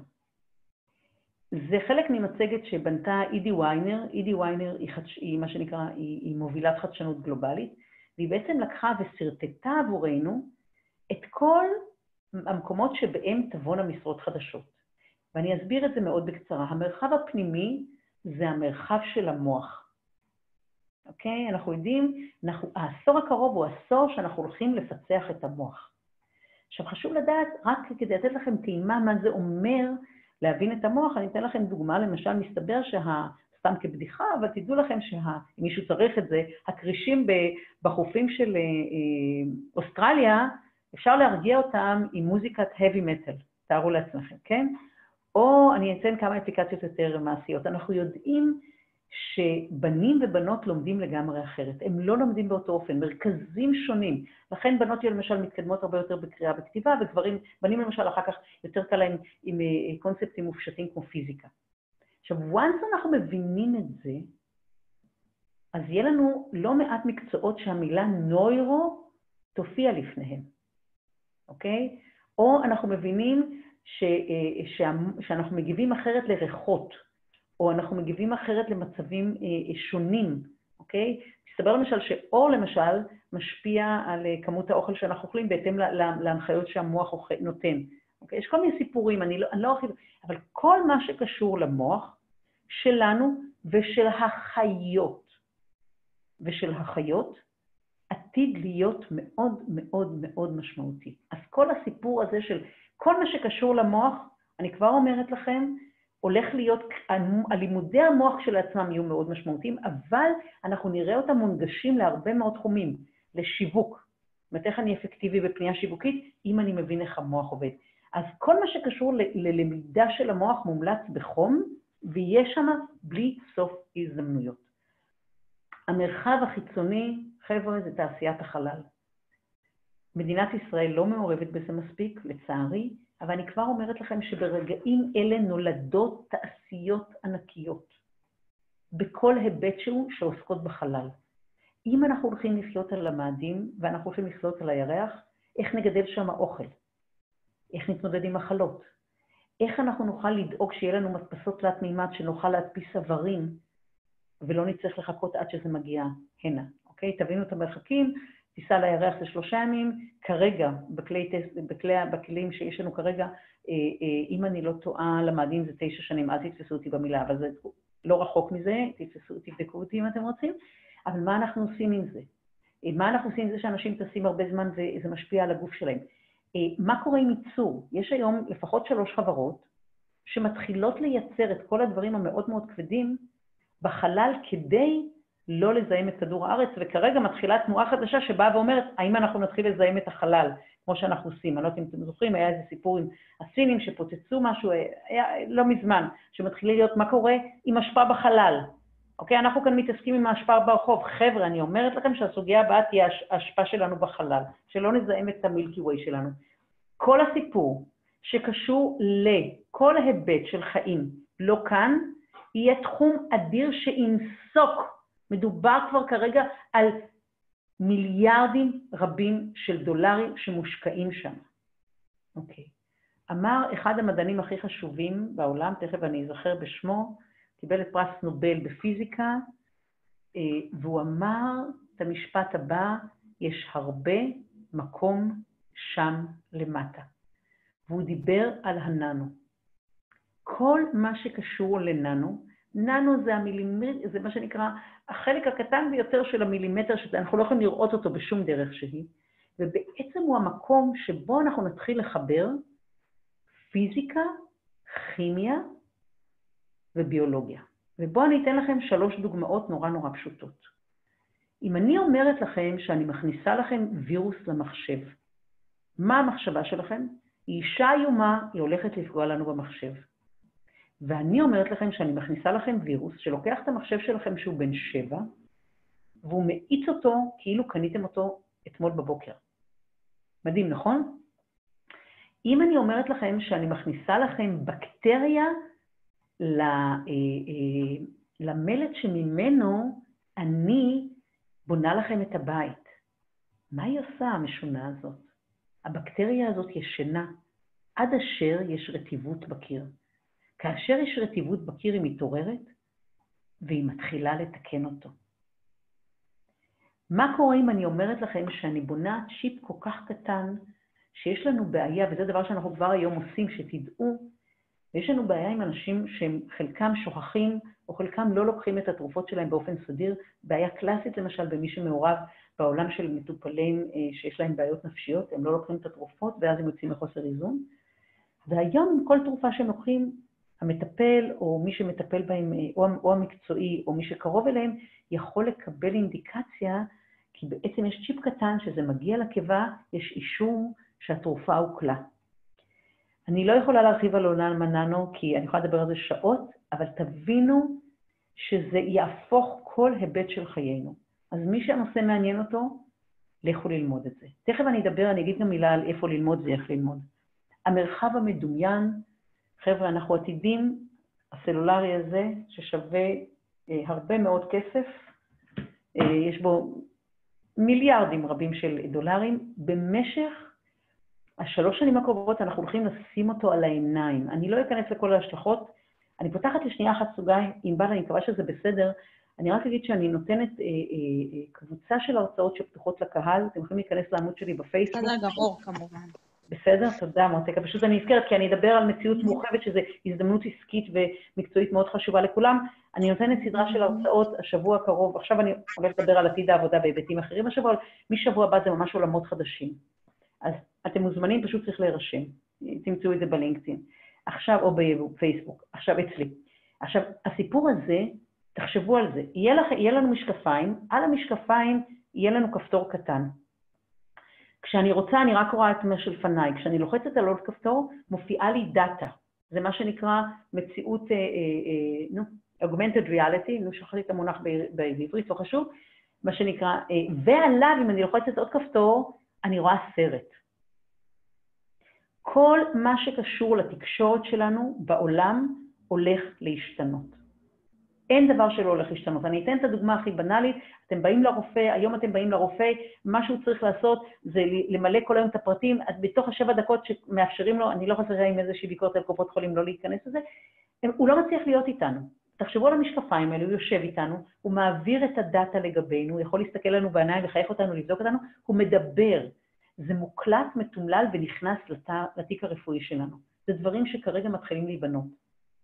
זה חלק ממצגת שבנתה אידי ויינר. אידי ויינר היא, חדש, היא מה שנקרא, היא, היא מובילת חדשנות גלובלית, והיא בעצם לקחה ושרטטה עבורנו את כל המקומות שבהם תבואנה משרות חדשות. ואני אסביר את זה מאוד בקצרה. המרחב הפנימי זה המרחב של המוח. אוקיי? אנחנו יודעים, אנחנו, העשור הקרוב הוא עשור שאנחנו הולכים לפצח את המוח. עכשיו, חשוב לדעת, רק כדי לתת לכם טעימה מה זה אומר להבין את המוח, אני אתן לכם דוגמה, למשל, מסתבר שה... סתם כבדיחה, אבל תדעו לכם שאם מישהו צריך את זה, הכרישים בחופים של אה, אה, אוסטרליה, אפשר להרגיע אותם עם מוזיקת heavy metal, תארו לעצמכם, כן? או אני אתן כמה אפליקציות יותר מעשיות. אנחנו יודעים שבנים ובנות לומדים לגמרי אחרת. הם לא לומדים באותו אופן, מרכזים שונים. לכן בנות למשל מתקדמות הרבה יותר בקריאה וכתיבה, וגברים, בנים למשל אחר כך יותר קל להם עם אה, קונספטים מופשטים כמו פיזיקה. עכשיו, once אנחנו מבינים את זה, אז יהיה לנו לא מעט מקצועות שהמילה נוירו תופיע לפניהם, אוקיי? או אנחנו מבינים ש, ש, אה, שאנחנו מגיבים אחרת לריחות. או אנחנו מגיבים אחרת למצבים אה, שונים, אוקיי? מסתבר למשל שאור למשל משפיע על אה, כמות האוכל שאנחנו אוכלים בהתאם להנחיות שהמוח נותן. אוקיי? יש כל מיני סיפורים, אני לא, אני לא ארחיב, אבל כל מה שקשור למוח שלנו ושל החיות, ושל החיות, עתיד להיות מאוד מאוד מאוד משמעותי. אז כל הסיפור הזה של כל מה שקשור למוח, אני כבר אומרת לכם, הולך להיות, הלימודי המוח כשלעצמם יהיו מאוד משמעותיים, אבל אנחנו נראה אותם מונגשים להרבה מאוד תחומים, לשיווק. זאת אומרת, איך אני אפקטיבי בפנייה שיווקית, אם אני מבין איך המוח עובד. אז כל מה שקשור ללמידה של המוח מומלץ בחום, ויש שם בלי סוף הזדמנויות. המרחב החיצוני, חבר'ה, זה תעשיית החלל. מדינת ישראל לא מעורבת בזה מספיק, לצערי, אבל אני כבר אומרת לכם שברגעים אלה נולדות תעשיות ענקיות, בכל היבט שהוא שעוסקות בחלל. אם אנחנו הולכים לחיות על המאדים ואנחנו הולכים לחיות על הירח, איך נגדל שם אוכל? איך נתמודד עם מחלות? איך אנחנו נוכל לדאוג שיהיה לנו מדפסות תלת מימד, שנוכל להדפיס איברים, ולא נצטרך לחכות עד שזה מגיע הנה, אוקיי? תבינו את המרחקים, טיסה לירח זה שלושה ימים, כרגע, בכלי, בכלי, בכלים שיש לנו כרגע, אה, אה, אם אני לא טועה, למאדים זה תשע שנים, אל תתפסו אותי במילה, אבל זה לא רחוק מזה, תתפסו, תבדקו אותי אם אתם רוצים, אבל מה אנחנו עושים עם זה? אה, מה אנחנו עושים עם זה שאנשים טסים הרבה זמן וזה משפיע על הגוף שלהם? מה קורה עם ייצור? יש היום לפחות שלוש חברות שמתחילות לייצר את כל הדברים המאוד מאוד כבדים בחלל כדי לא לזהם את כדור הארץ, וכרגע מתחילה תנועה חדשה שבאה ואומרת, האם אנחנו נתחיל לזהם את החלל, כמו שאנחנו עושים. אני לא יודעת אם אתם זוכרים, היה איזה סיפור עם הסינים שפוצצו משהו, היה לא מזמן, שמתחיל להיות מה קורה עם אשפה בחלל. אוקיי? אנחנו כאן מתעסקים עם האשפה ברחוב. חבר'ה, אני אומרת לכם שהסוגיה הבאה תהיה האשפה שלנו בחלל, שלא נזהם את המילקי ווי שלנו. כל הסיפור שקשור לכל היבט של חיים, לא כאן, יהיה תחום אדיר שינסוק מדובר כבר כרגע על מיליארדים רבים של דולרים שמושקעים שם. אוקיי. אמר אחד המדענים הכי חשובים בעולם, תכף אני אזכר בשמו, קיבל את פרס נובל בפיזיקה, אה, והוא אמר את המשפט הבא, יש הרבה מקום שם למטה. והוא דיבר על הננו. כל מה שקשור לננו, ננו זה המילימטר, זה מה שנקרא החלק הקטן ביותר של המילימטר, שאנחנו לא יכולים לראות אותו בשום דרך שהיא, ובעצם הוא המקום שבו אנחנו נתחיל לחבר פיזיקה, כימיה וביולוגיה. ובואו אני אתן לכם שלוש דוגמאות נורא נורא פשוטות. אם אני אומרת לכם שאני מכניסה לכם וירוס למחשב, מה המחשבה שלכם? היא אישה איומה, היא הולכת לפגוע לנו במחשב. ואני אומרת לכם שאני מכניסה לכם וירוס שלוקח את המחשב שלכם שהוא בן שבע, והוא מאיץ אותו כאילו קניתם אותו אתמול בבוקר. מדהים, נכון? אם אני אומרת לכם שאני מכניסה לכם בקטריה אה, אה, למלט שממנו אני בונה לכם את הבית, מה היא עושה, המשונה הזאת? הבקטריה הזאת ישנה עד אשר יש רטיבות בקיר. כאשר יש רטיבות בקיר היא מתעוררת והיא מתחילה לתקן אותו. מה קורה אם אני אומרת לכם שאני בונה צ'יפ כל כך קטן, שיש לנו בעיה, וזה דבר שאנחנו כבר היום עושים, שתדעו, יש לנו בעיה עם אנשים שהם חלקם שוכחים, או חלקם לא לוקחים את התרופות שלהם באופן סדיר, בעיה קלאסית למשל במי שמעורב בעולם של מטופלים אה, שיש להם בעיות נפשיות, הם לא לוקחים את התרופות ואז הם יוצאים מחוסר איזון. והיום עם כל תרופה שהם לוקחים, המטפל או מי שמטפל בהם, אה, או, או המקצועי, או מי שקרוב אליהם, יכול לקבל אינדיקציה, כי בעצם יש צ'יפ קטן שזה מגיע לקיבה, יש אישור שהתרופה הוקלה. אני לא יכולה להרחיב על עולם מננו, כי אני יכולה לדבר על זה שעות, אבל תבינו שזה יהפוך כל היבט של חיינו. אז מי שהנושא מעניין אותו, לכו ללמוד את זה. תכף אני אדבר, אני אגיד גם מילה על איפה ללמוד ואיך ללמוד. המרחב המדומיין חבר'ה, אנחנו עתידים, הסלולרי הזה, ששווה אה, הרבה מאוד כסף, אה, יש בו מיליארדים רבים של דולרים, במשך השלוש שנים הקרובות אנחנו הולכים לשים אותו על העיניים. אני לא אכנס לכל ההשלכות, אני פותחת לשנייה אחת סוגריים, ענבל, אני מקווה שזה בסדר. אני רק אגיד שאני נותנת אה, אה, אה, קבוצה של הרצאות שפתוחות לקהל, אתם יכולים להיכנס לעמוד שלי בפייסבוק. בסדר גמור, כמובן. בסדר? תודה, מותקה. פשוט אני נזכרת, כי אני אדבר על מציאות מורחבת, שזו הזדמנות עסקית ומקצועית מאוד חשובה לכולם. אני נותנת סדרה של הרצאות השבוע הקרוב, עכשיו אני הולכת לדבר על עתיד העבודה בהיבטים אחרים השבוע, אבל משבוע הבא זה ממש עולמות חדשים. אז אתם מוזמנים, פשוט צריך להירשם. תמצאו את זה בלינקדאין. עכשיו, או בפייסבוק, עכשיו אצלי. עכשיו, הסיפור הזה, תחשבו על זה, יהיה, לך, יהיה לנו משקפיים, על המשקפיים יהיה לנו כפתור קטן. כשאני רוצה, אני רק רואה את מה שלפניי. כשאני לוחצת על עוד כפתור, מופיעה לי דאטה. זה מה שנקרא מציאות, אה, אה, אה, נו, augmented reality, נו, שכחתי את המונח בעברית, לא חשוב, מה שנקרא, אה, ועליו, אם אני לוחצת עוד כפתור, אני רואה סרט. כל מה שקשור לתקשורת שלנו בעולם הולך להשתנות. אין דבר שלא הולך להשתנות. אני אתן את הדוגמה הכי בנאלית, אתם באים לרופא, היום אתם באים לרופא, מה שהוא צריך לעשות זה למלא כל היום את הפרטים, אז בתוך השבע דקות שמאפשרים לו, אני לא חסרה עם איזושהי ביקורת על קופות חולים לא להיכנס לזה, הוא לא מצליח להיות איתנו. תחשבו על המשקפיים האלה, הוא יושב איתנו, הוא מעביר את הדאטה לגבינו, הוא יכול להסתכל לנו בעיניים, לחייך אותנו, לבדוק אותנו, הוא מדבר. זה מוקלט, מתומלל ונכנס לת... לתיק הרפואי שלנו. זה דברים שכרגע מתחילים להיבנות.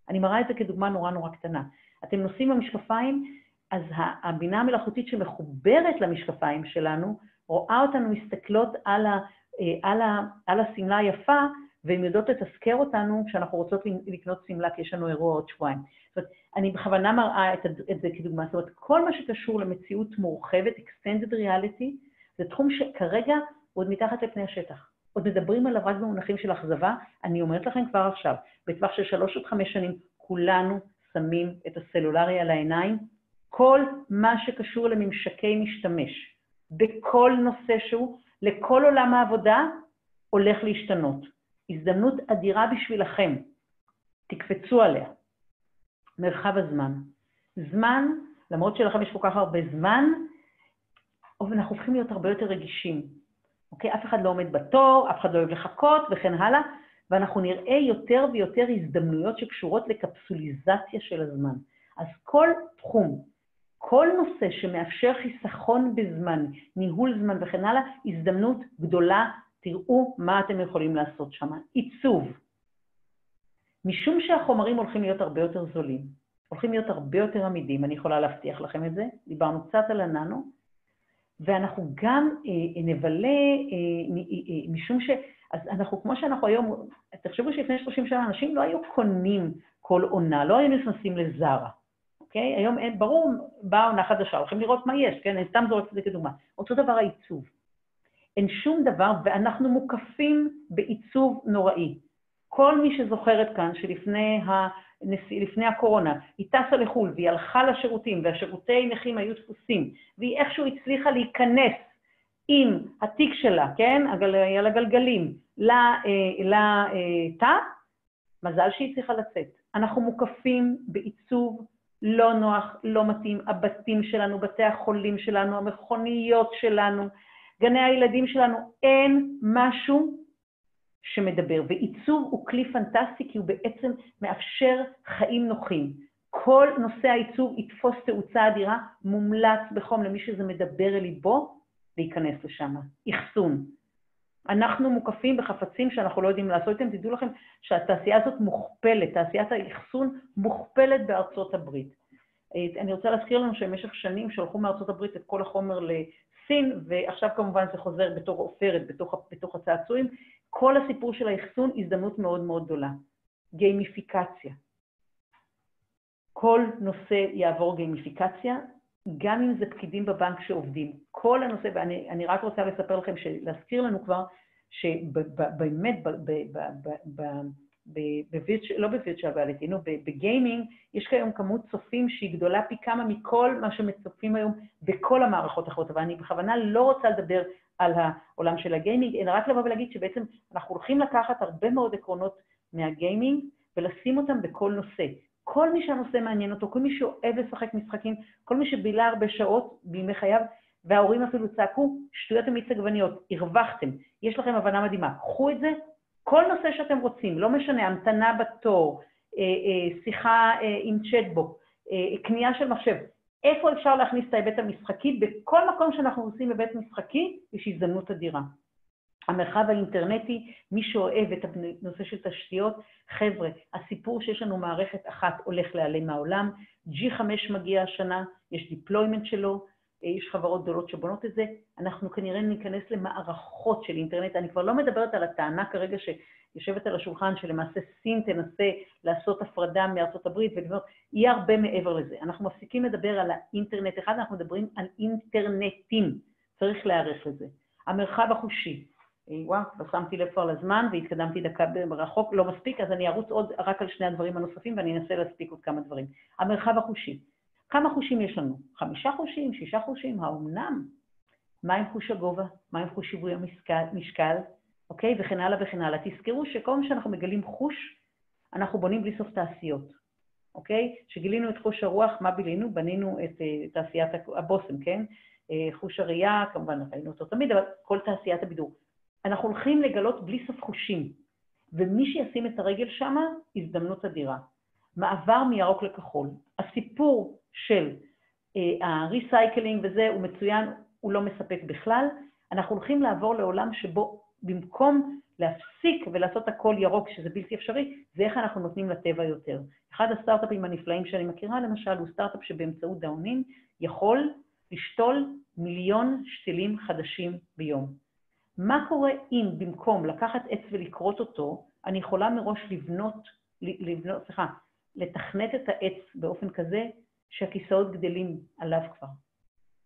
אני מראה את זה כדוגמה נורא נורא קטנה. אתם נוסעים במשקפיים, אז הבינה המלאכותית שמחוברת למשקפיים שלנו, רואה אותנו מסתכלות על, ה, אה, על, ה, על השמלה היפה, והן יודעות לתזכר אותנו כשאנחנו רוצות לקנות שמלה, כי יש לנו אירוע עוד שבועיים. זאת אומרת, אני בכוונה מראה את, את זה כדוגמה. זאת אומרת, כל מה שקשור למציאות מורחבת, extended reality, זה תחום שכרגע הוא עוד מתחת לפני השטח. עוד מדברים עליו רק במונחים של אכזבה. אני אומרת לכם כבר עכשיו, בטווח של שלוש עד חמש שנים, כולנו שמים את הסלולרי על העיניים. כל מה שקשור לממשקי משתמש, בכל נושא שהוא, לכל עולם העבודה, הולך להשתנות. הזדמנות אדירה בשבילכם. תקפצו עליה. מרחב הזמן. זמן, למרות שלכם יש כל כך הרבה זמן, אנחנו הופכים להיות הרבה יותר רגישים. אוקיי? אף אחד לא עומד בתור, אף אחד לא אוהב לחכות וכן הלאה, ואנחנו נראה יותר ויותר הזדמנויות שקשורות לקפסוליזציה של הזמן. אז כל תחום, כל נושא שמאפשר חיסכון בזמן, ניהול זמן וכן הלאה, הזדמנות גדולה, תראו מה אתם יכולים לעשות שם. עיצוב. משום שהחומרים הולכים להיות הרבה יותר זולים, הולכים להיות הרבה יותר עמידים, אני יכולה להבטיח לכם את זה, דיברנו קצת על הננו, ואנחנו גם אה, נבלה, אה, אה, משום ש... אז אנחנו, כמו שאנחנו היום, תחשבו שלפני 30 שנה אנשים לא היו קונים כל עונה, לא היו נכנסים לזרה, אוקיי? היום אין, ברור, באה עונה חדשה, הולכים לראות מה יש, כן? אני סתם זורקת את זה כדוגמה. אותו דבר העיצוב. אין שום דבר, ואנחנו מוקפים בעיצוב נוראי. כל מי שזוכרת כאן שלפני הנשיא, לפני הקורונה, היא טסה לחו"ל והיא הלכה לשירותים והשירותי נכים היו דפוסים, והיא איכשהו הצליחה להיכנס עם התיק שלה, כן, על הגלגלים, לתא, אה, מזל שהיא צריכה לצאת. אנחנו מוקפים בעיצוב לא נוח, לא מתאים, הבתים שלנו, בתי החולים שלנו, המכוניות שלנו, גני הילדים שלנו, אין משהו שמדבר. ועיצוב הוא כלי פנטסטי כי הוא בעצם מאפשר חיים נוחים. כל נושא העיצוב יתפוס תאוצה אדירה, מומלץ בחום למי שזה מדבר אל ליבו, להיכנס לשם. אחסון. אנחנו מוקפים בחפצים שאנחנו לא יודעים לעשות איתם. תדעו לכם שהתעשייה הזאת מוכפלת, תעשיית האחסון מוכפלת בארצות הברית. אה, אני רוצה להזכיר לנו שבמשך שנים שלחו מארצות הברית את כל החומר לסין, ועכשיו כמובן זה חוזר בתור עופרת, בתוך, בתוך הצעצועים. כל הסיפור של האחסון הזדמנות מאוד מאוד גדולה. גיימיפיקציה. כל נושא יעבור גיימיפיקציה, גם אם זה פקידים בבנק שעובדים. כל הנושא, ואני רק רוצה לספר לכם, להזכיר לנו כבר, שבאמת, לא בווירטואל ריאליטי, נו, בגיימינג, יש כיום כמות צופים שהיא גדולה פי כמה מכל מה שמצופים היום בכל המערכות האחרות, אבל אני בכוונה לא רוצה לדבר על העולם של הגיימינג, אלא רק לבוא ולהגיד שבעצם אנחנו הולכים לקחת הרבה מאוד עקרונות מהגיימינג ולשים אותם בכל נושא. כל מי שהנושא מעניין אותו, כל מי שאוהב לשחק משחקים, כל מי שבילה הרבה שעות בימי חייו, וההורים אפילו צעקו, שטויות המיץ עגבניות, הרווחתם, יש לכם הבנה מדהימה. קחו את זה, כל נושא שאתם רוצים, לא משנה, המתנה בתור, אה, אה, שיחה אה, עם צ'טבוק, קנייה של מחשב, איפה אפשר להכניס את ההיבט המשחקי? בכל מקום שאנחנו עושים היבט משחקי, יש הזדמנות אדירה. המרחב האינטרנטי, מי שאוהב את הנושא של תשתיות, חבר'ה, הסיפור שיש לנו מערכת אחת הולך להיעלם מהעולם, G5 מגיע השנה, יש deployment שלו, יש חברות גדולות שבונות את זה, אנחנו כנראה ניכנס למערכות של אינטרנט, אני כבר לא מדברת על הטענה כרגע שיושבת על השולחן, שלמעשה סין תנסה לעשות הפרדה מארצות הברית ולבנות, יהיה הרבה מעבר לזה. אנחנו מפסיקים לדבר על האינטרנט אחד, אנחנו מדברים על אינטרנטים, צריך להיערך לזה. המרחב החושי. אה, וואו, לא שמתי לב כבר לזמן והתקדמתי דקה ברחוק, לא מספיק, אז אני ארוץ עוד רק על שני הדברים הנוספים ואני אנסה להספיק עוד כמה דברים. המרחב החושי. כמה חושים יש לנו? חמישה חושים, שישה חושים, האומנם? מה עם חוש הגובה? מה עם חוש שיווי המשקל? אוקיי? וכן הלאה וכן הלאה. תזכרו שכל פעם שאנחנו מגלים חוש, אנחנו בונים בלי סוף תעשיות, אוקיי? כשגילינו את חוש הרוח, מה בילינו? בנינו את uh, תעשיית הבושם, כן? אה, חוש הראייה, כמובן ראינו אותו תמיד, אבל כל תעשיית הבידור. אנחנו הולכים לגלות בלי סוף חושים, ומי שישים את הרגל שמה, הזדמנות אדירה. מעבר מירוק לכחול. הסיפור של ה recycling אה, וזה הוא מצוין, הוא לא מספק בכלל. אנחנו הולכים לעבור לעולם שבו במקום להפסיק ולעשות הכל ירוק, שזה בלתי אפשרי, זה איך אנחנו נותנים לטבע יותר. אחד הסטארט-אפים הנפלאים שאני מכירה, למשל, הוא סטארט-אפ שבאמצעות דרונים יכול לשתול מיליון שתילים חדשים ביום. מה קורה אם במקום לקחת עץ ולכרות אותו, אני יכולה מראש לבנות, לבנות, סליחה, לתכנת את העץ באופן כזה שהכיסאות גדלים עליו כבר.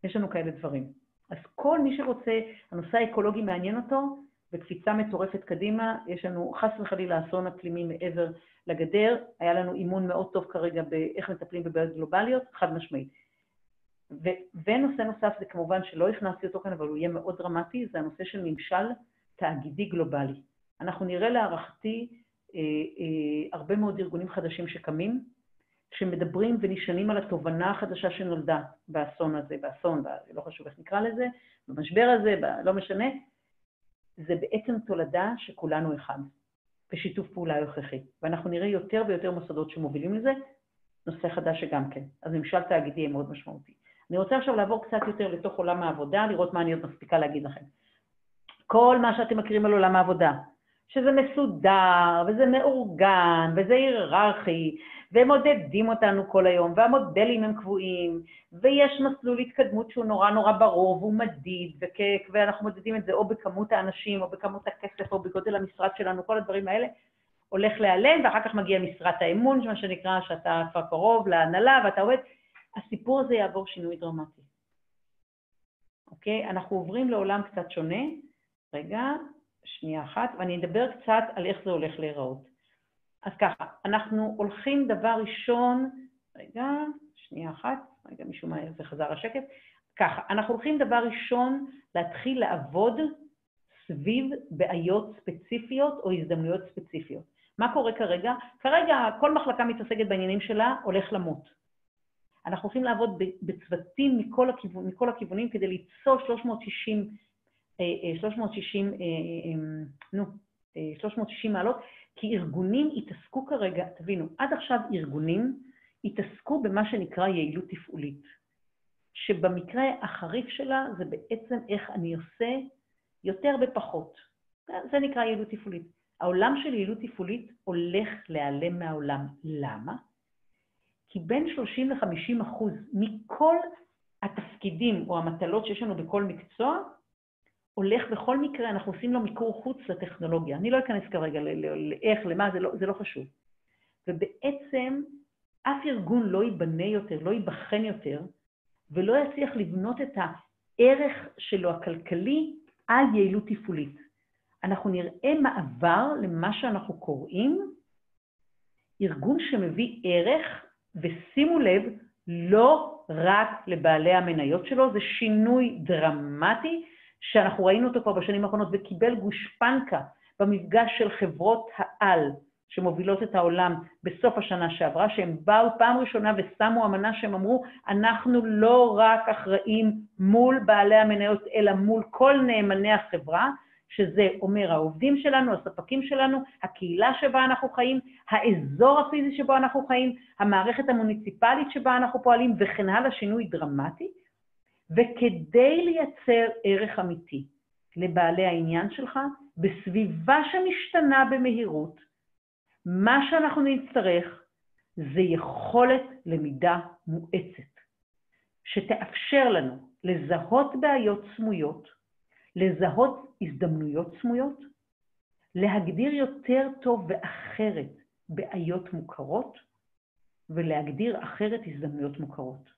יש לנו כאלה דברים. אז כל מי שרוצה, הנושא האקולוגי מעניין אותו, וקפיצה מטורפת קדימה, יש לנו חס וחלילה אסון אקלימי מעבר לגדר, היה לנו אימון מאוד טוב כרגע באיך מטפלים בבעיות גלובליות, חד משמעית. ו- ונושא נוסף זה כמובן שלא הכנסתי אותו כאן, אבל הוא יהיה מאוד דרמטי, זה הנושא של ממשל תאגידי גלובלי. אנחנו נראה להערכתי אה, אה, הרבה מאוד ארגונים חדשים שקמים, שמדברים ונשענים על התובנה החדשה שנולדה באסון הזה, באסון, ב- לא חשוב איך נקרא לזה, במשבר הזה, ב- לא משנה, זה בעצם תולדה שכולנו אחד, בשיתוף פעולה הכרחי. ואנחנו נראה יותר ויותר מוסדות שמובילים לזה, נושא חדש שגם כן. אז ממשל תאגידי יהיה מאוד משמעותי. אני רוצה עכשיו לעבור קצת יותר לתוך עולם העבודה, לראות מה אני עוד מספיקה להגיד לכם. כל מה שאתם מכירים על עולם העבודה, שזה מסודר, וזה מאורגן, וזה היררכי, והם מודדים אותנו כל היום, והמודלים הם קבועים, ויש מסלול התקדמות שהוא נורא נורא ברור והוא מדיד, וכ... ואנחנו מודדים את זה או בכמות האנשים, או בכמות הכסף, או בגודל המשרד שלנו, כל הדברים האלה, הולך להיעלם, ואחר כך מגיע משרת האמון, מה שנקרא, שאתה כבר קרוב להנהלה ואתה עובד. הסיפור הזה יעבור שינוי דרמטי. אוקיי? אנחנו עוברים לעולם קצת שונה. רגע, שנייה אחת, ואני אדבר קצת על איך זה הולך להיראות. אז ככה, אנחנו הולכים דבר ראשון, רגע, שנייה אחת, רגע, משום מה זה חזר השקט. ככה, אנחנו הולכים דבר ראשון להתחיל לעבוד סביב בעיות ספציפיות או הזדמנויות ספציפיות. מה קורה כרגע? כרגע כל מחלקה מתעסקת בעניינים שלה, הולך למות. אנחנו הולכים לעבוד בצוותים מכל, הכיוון, מכל הכיוונים כדי ליצור 360, 360, אה, אה, אה, נו, 360 מעלות, כי ארגונים התעסקו כרגע, תבינו, עד עכשיו ארגונים התעסקו במה שנקרא יעילות תפעולית, שבמקרה החריף שלה זה בעצם איך אני עושה יותר בפחות. זה נקרא יעילות תפעולית. העולם של יעילות תפעולית הולך להיעלם מהעולם. למה? כי בין 30 ל-50 אחוז מכל התפקידים או המטלות שיש לנו בכל מקצוע, הולך בכל מקרה, אנחנו עושים לו מיקור חוץ לטכנולוגיה. אני לא אכנס כרגע לאיך, למה, זה לא, זה לא חשוב. ובעצם אף ארגון לא ייבנה יותר, לא ייבחן יותר, ולא יצליח לבנות את הערך שלו הכלכלי על יעילות תפעולית. אנחנו נראה מעבר למה שאנחנו קוראים ארגון שמביא ערך, ושימו לב, לא רק לבעלי המניות שלו, זה שינוי דרמטי שאנחנו ראינו אותו כבר בשנים האחרונות וקיבל גושפנקה במפגש של חברות העל שמובילות את העולם בסוף השנה שעברה, שהם באו פעם ראשונה ושמו אמנה שהם אמרו, אנחנו לא רק אחראים מול בעלי המניות, אלא מול כל נאמני החברה, שזה אומר העובדים שלנו, הספקים שלנו, הקהילה שבה אנחנו חיים, האזור הפיזי שבו אנחנו חיים, המערכת המוניציפלית שבה אנחנו פועלים וכן הלאה, שינוי דרמטי. וכדי לייצר ערך אמיתי לבעלי העניין שלך, בסביבה שמשתנה במהירות, מה שאנחנו נצטרך זה יכולת למידה מואצת, שתאפשר לנו לזהות בעיות סמויות, לזהות הזדמנויות סמויות, להגדיר יותר טוב ואחרת בעיות מוכרות, ולהגדיר אחרת הזדמנויות מוכרות.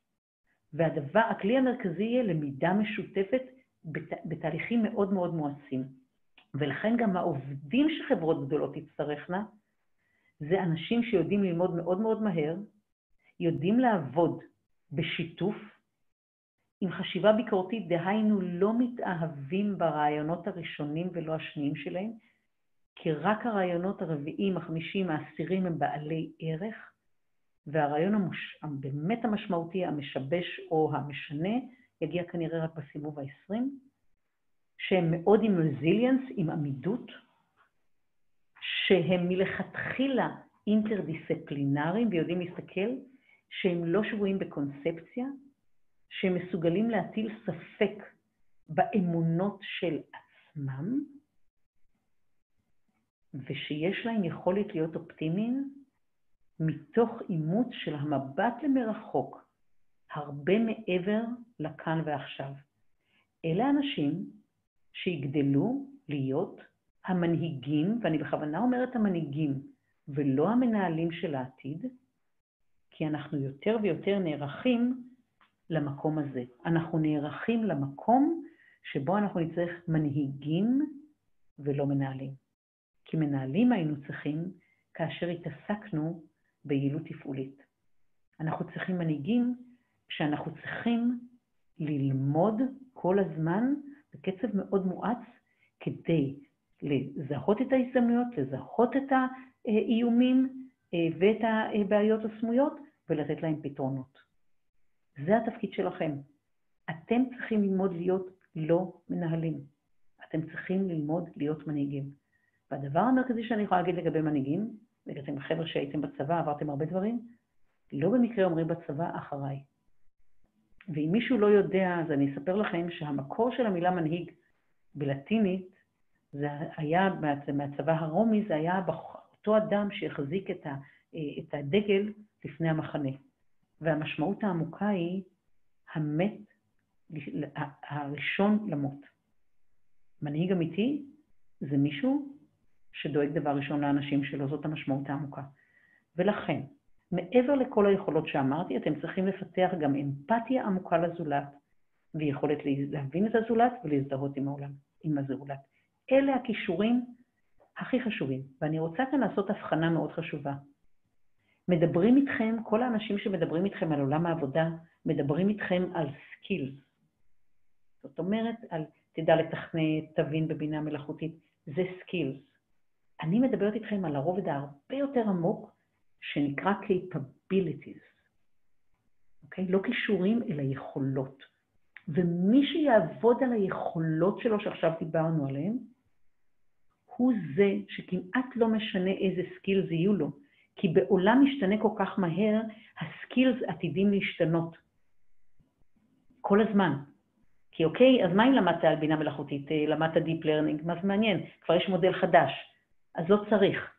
והדבר, הכלי המרכזי יהיה למידה משותפת בת, בתהליכים מאוד מאוד מואצים. ולכן גם העובדים שחברות גדולות תצטרכנה, זה אנשים שיודעים ללמוד מאוד מאוד מהר, יודעים לעבוד בשיתוף, עם חשיבה ביקורתית, דהיינו לא מתאהבים ברעיונות הראשונים ולא השניים שלהם, כי רק הרעיונות הרביעים, החמישים, העשירים הם בעלי ערך, והרעיון המוש... באמת המשמעותי, המשבש או המשנה, יגיע כנראה רק בסיבוב ה-20, שהם מאוד עם רזיליאנס, עם עמידות, שהם מלכתחילה אינטרדיסציפלינריים ויודעים להסתכל, שהם לא שבויים בקונספציה, שהם מסוגלים להטיל ספק באמונות של עצמם, ושיש להם יכולת להיות אופטימיים מתוך אימוץ של המבט למרחוק, הרבה מעבר לכאן ועכשיו. אלה אנשים שיגדלו להיות המנהיגים, ואני בכוונה אומרת המנהיגים, ולא המנהלים של העתיד, כי אנחנו יותר ויותר נערכים למקום הזה. אנחנו נערכים למקום שבו אנחנו נצטרך מנהיגים ולא מנהלים. כי מנהלים היינו צריכים כאשר התעסקנו ביעילות תפעולית. אנחנו צריכים מנהיגים כשאנחנו צריכים ללמוד כל הזמן בקצב מאוד מואץ כדי לזהות את ההזדמנויות, לזהות את האיומים אה, ואת הבעיות הסמויות ולתת להם פתרונות. זה התפקיד שלכם. אתם צריכים ללמוד להיות לא מנהלים. אתם צריכים ללמוד להיות מנהיגים. והדבר המרכזי שאני יכולה להגיד לגבי מנהיגים, ואתם חבר'ה שהייתם בצבא, עברתם הרבה דברים, לא במקרה אומרים בצבא אחריי. ואם מישהו לא יודע, אז אני אספר לכם שהמקור של המילה מנהיג בלטינית, זה היה, מהצבא הרומי, זה היה אותו אדם שהחזיק את הדגל לפני המחנה. והמשמעות העמוקה היא המת, הראשון למות. מנהיג אמיתי זה מישהו שדואג דבר ראשון לאנשים שלו, זאת המשמעות העמוקה. ולכן, מעבר לכל היכולות שאמרתי, אתם צריכים לפתח גם אמפתיה עמוקה לזולת, ויכולת להבין את הזולת ולהזדהות עם העולם, עם הזולת. אלה הכישורים הכי חשובים, ואני רוצה כאן לעשות הבחנה מאוד חשובה. מדברים איתכם, כל האנשים שמדברים איתכם על עולם העבודה, מדברים איתכם על skills. זאת אומרת, על תדע לתכנת, תבין בבינה מלאכותית, זה skills. אני מדברת איתכם על הרובד ההרבה יותר עמוק, שנקרא capabilities. אוקיי? לא כישורים, אלא יכולות. ומי שיעבוד על היכולות שלו שעכשיו דיברנו עליהן, הוא זה שכמעט לא משנה איזה skills יהיו לו, כי בעולם משתנה כל כך מהר, ה skills עתידים להשתנות. כל הזמן. כי אוקיי, אז מה אם למדת על בינה מלאכותית, אה, למדת Deep Learning, מה זה מעניין? כבר יש מודל חדש, אז לא צריך.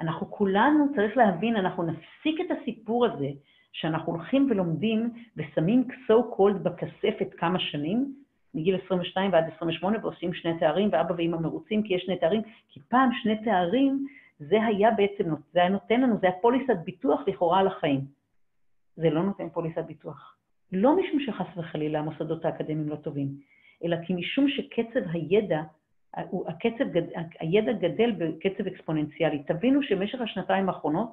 אנחנו כולנו, צריך להבין, אנחנו נפסיק את הסיפור הזה, שאנחנו הולכים ולומדים ושמים so called בכספת כמה שנים, מגיל 22 ועד 28, ועושים שני תארים, ואבא ואמא מרוצים כי יש שני תארים, כי פעם שני תארים זה היה בעצם, זה היה נותן לנו, זה היה פוליסת ביטוח לכאורה על החיים. זה לא נותן פוליסת ביטוח. לא משום שחס וחלילה המוסדות האקדמיים לא טובים, אלא כי משום שקצב הידע, הקצב, הידע גדל בקצב אקספוננציאלי. תבינו שבמשך השנתיים האחרונות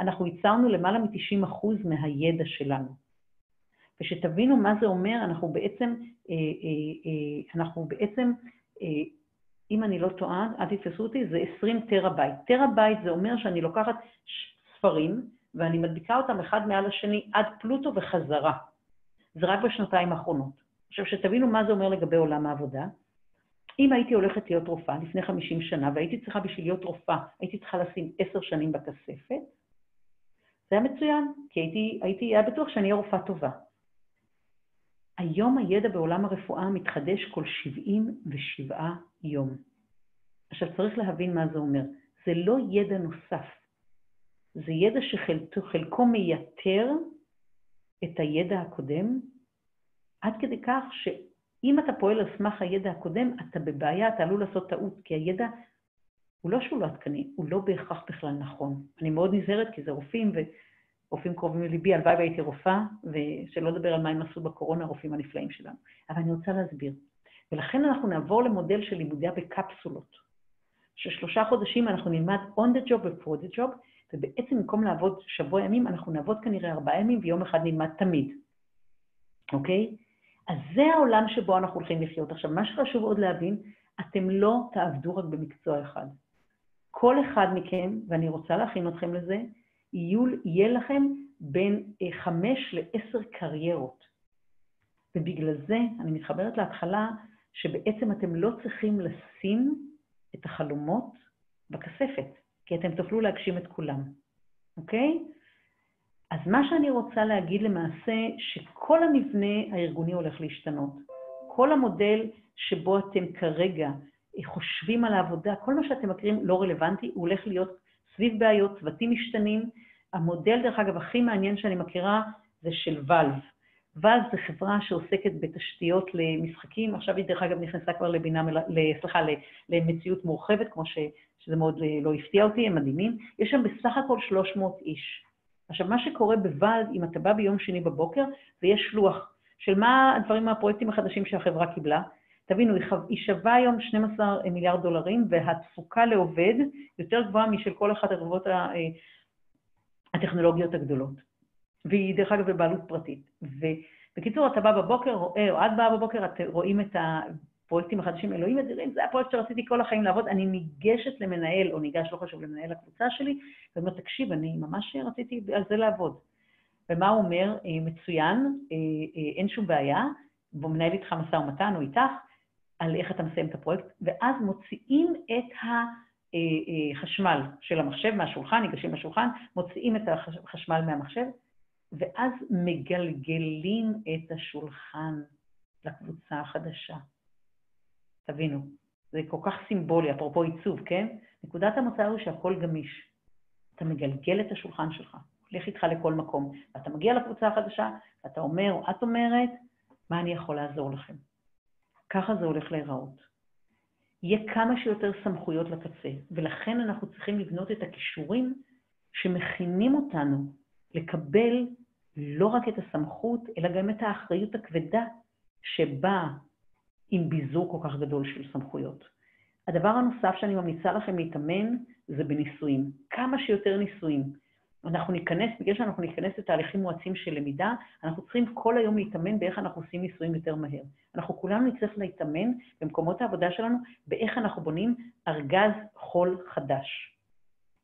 אנחנו ייצרנו למעלה מ-90% מהידע שלנו. ושתבינו מה זה אומר, אנחנו בעצם, אה, אה, אה, אנחנו בעצם אם אני לא טועה, אל תתפסו אותי, זה 20 טראבייט. טראבייט זה אומר שאני לוקחת ספרים ואני מדביקה אותם אחד מעל השני עד פלוטו וחזרה. זה רק בשנתיים האחרונות. עכשיו, שתבינו מה זה אומר לגבי עולם העבודה, אם הייתי הולכת להיות רופאה לפני 50 שנה, והייתי צריכה בשביל להיות רופאה, הייתי צריכה לשים עשר שנים בכספת, זה היה מצוין, כי הייתי, הייתי, היה בטוח שאני אהיה רופאה טובה. היום הידע בעולם הרפואה מתחדש כל 77 יום. עכשיו, צריך להבין מה זה אומר. זה לא ידע נוסף, זה ידע שחלקו מייתר את הידע הקודם, עד כדי כך שאם אתה פועל על סמך הידע הקודם, אתה בבעיה, אתה עלול לעשות טעות, כי הידע הוא לא שהוא לא עדכני, הוא לא בהכרח בכלל נכון. אני מאוד נזהרת כי זה רופאים, רופאים קרובים לליבי, הלוואי והייתי רופאה, ושלא לדבר על מה הם עשו בקורונה, הרופאים הנפלאים שלנו. אבל אני רוצה להסביר. ולכן אנחנו נעבור למודל של לימודיה בקפסולות. ששלושה חודשים אנחנו נלמד on the job ו-for the job, ובעצם במקום לעבוד שבוע ימים, אנחנו נעבוד כנראה ארבעה ימים ויום אחד נלמד תמיד, אוקיי? אז זה העולם שבו אנחנו הולכים לחיות. עכשיו, מה שחשוב עוד להבין, אתם לא תעבדו רק במקצוע אחד. כל אחד מכם, ואני רוצה להכין אתכם לזה, יהיה לכם בין אה, חמש לעשר קריירות. ובגלל זה אני מתחברת להתחלה, שבעצם אתם לא צריכים לשים את החלומות בכספת, כי אתם תוכלו להגשים את כולם, אוקיי? אז מה שאני רוצה להגיד למעשה, שכל המבנה הארגוני הולך להשתנות. כל המודל שבו אתם כרגע חושבים על העבודה, כל מה שאתם מכירים לא רלוונטי, הוא הולך להיות סביב בעיות, צוותים משתנים. המודל, דרך אגב, הכי מעניין שאני מכירה זה של ואלב. ואלב זה חברה שעוסקת בתשתיות למשחקים, עכשיו היא דרך אגב נכנסה כבר לבינה, סליחה, למציאות מורחבת, כמו ש, שזה מאוד לא הפתיע אותי, הם מדהימים. יש שם בסך הכל 300 איש. עכשיו, מה שקורה בוואלד, אם אתה בא ביום שני בבוקר, ויש לוח של מה הדברים, הפרויקטים החדשים שהחברה קיבלה, תבינו, היא שווה היום 12 מיליארד דולרים, והתפוקה לעובד יותר גבוהה משל כל אחת החברות אה, הטכנולוגיות הגדולות. והיא, דרך אגב, בבעלות פרטית. ובקיצור, אתה בא בבוקר, רואה, או את באה בבוקר, את רואים את הפרויקטים החדשים, אלוהים אדירים, זה הפרויקט שרציתי כל החיים לעבוד, אני ניגשת למנהל, או ניגש, לא חשוב, למנהל הקבוצה שלי, ואומר, תקשיב, אני ממש רציתי על זה לעבוד. ומה הוא אומר? אה, מצוין, אה, אין שום בעיה, והוא מנהל איתך משא ומתן או איתך, על איך אתה מסיים את הפרויקט, ואז מוציאים את החשמל של המחשב מהשולחן, ניגשים לשולחן, מוציאים את החשמל מהמחשב, ואז מגלגלים את השולחן לקבוצה החדשה. תבינו, זה כל כך סימבולי, אפרופו עיצוב, כן? נקודת המוצא הוא שהכל גמיש. אתה מגלגל את השולחן שלך, הולך איתך לכל מקום, ואתה מגיע לקבוצה החדשה, ואתה אומר, או את אומרת, מה אני יכול לעזור לכם? ככה זה הולך להיראות. יהיה כמה שיותר סמכויות לקצה, ולכן אנחנו צריכים לבנות את הכישורים שמכינים אותנו לקבל לא רק את הסמכות, אלא גם את האחריות הכבדה שבאה עם ביזור כל כך גדול של סמכויות. הדבר הנוסף שאני ממליצה לכם להתאמן זה בניסויים. כמה שיותר ניסויים. אנחנו ניכנס, בגלל שאנחנו ניכנס לתהליכים מואצים של למידה, אנחנו צריכים כל היום להתאמן באיך אנחנו עושים ניסויים יותר מהר. אנחנו כולנו נצטרך להתאמן במקומות העבודה שלנו באיך אנחנו בונים ארגז חול חדש,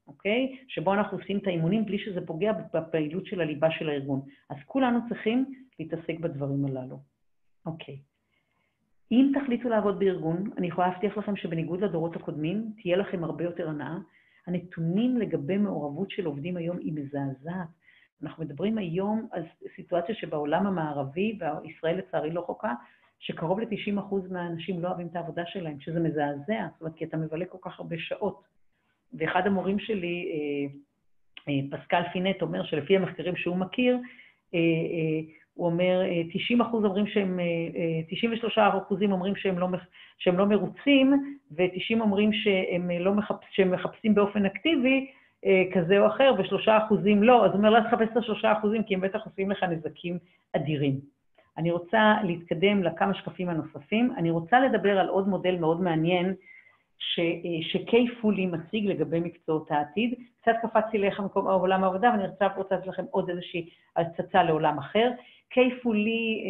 אוקיי? שבו אנחנו עושים את האימונים בלי שזה פוגע בפעילות של הליבה של הארגון. אז כולנו צריכים להתעסק בדברים הללו. אוקיי. אם תחליטו לעבוד בארגון, אני יכולה להבטיח לכם שבניגוד לדורות הקודמים, תהיה לכם הרבה יותר הנאה, הנתונים לגבי מעורבות של עובדים היום היא מזעזעת. אנחנו מדברים היום על סיטואציה שבעולם המערבי, וישראל לצערי לא חוקה, שקרוב ל-90% מהאנשים לא אוהבים את העבודה שלהם, שזה מזעזע, זאת אומרת, כי אתה מבלה כל כך הרבה שעות. ואחד המורים שלי, אה, אה, פסקל פינט, אומר שלפי המחקרים שהוא מכיר, אה, הוא אומר, 90 אחוז אומרים שהם, 93 אחוזים אומרים שהם לא, שהם לא מרוצים, ו-90 אומרים שהם, לא מחפש, שהם מחפשים באופן אקטיבי כזה או אחר, ושלושה אחוזים לא. אז הוא אומר, לא תחפש את השלושה אחוזים, כי הם בטח עושים לך נזקים אדירים. אני רוצה להתקדם לכמה שקפים הנוספים. אני רוצה לדבר על עוד מודל מאוד מעניין, שקיי פולי מציג לגבי מקצועות העתיד. קצת קפצתי לך מקום עולם העבודה, ואני רוצה לתת לכם עוד איזושהי הצצה לעולם אחר. קייפולי,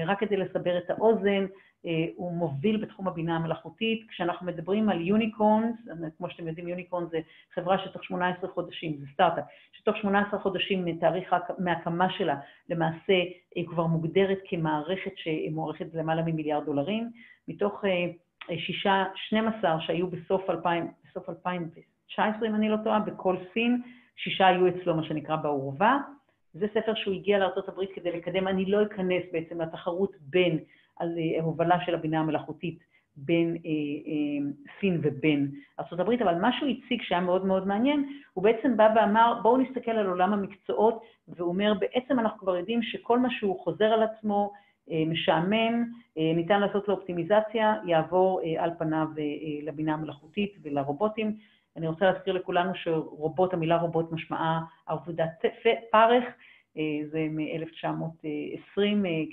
אה, רק כדי לסבר את האוזן, אה, הוא מוביל בתחום הבינה המלאכותית. כשאנחנו מדברים על יוניקורנס, כמו שאתם יודעים, יוניקורן זה חברה שתוך 18 חודשים, זה סטארט-אפ, שתוך 18 חודשים מתאריך מהקמה שלה, למעשה היא כבר מוגדרת כמערכת שמוערכת למעלה ממיליארד דולרים. מתוך אה, שישה, 12 שהיו בסוף, 2000, בסוף 2019, אם אני לא טועה, בכל סין, שישה היו אצלו, מה שנקרא, בעורבה. זה ספר שהוא הגיע לארה"ב כדי לקדם, אני לא אכנס בעצם לתחרות בין על ההובלה של הבינה המלאכותית בין אה, אה, סין ובין ארה"ב, אבל מה שהוא הציג שהיה מאוד מאוד מעניין, הוא בעצם בא ואמר, בואו נסתכל על עולם המקצועות, והוא אומר, בעצם אנחנו כבר יודעים שכל מה שהוא חוזר על עצמו, אה, משעמם, אה, ניתן לעשות לו אופטימיזציה, יעבור אה, על פניו אה, אה, לבינה המלאכותית ולרובוטים. אני רוצה להזכיר לכולנו שרובוט, המילה רובוט משמעה עבודת פרך, זה מ-1920,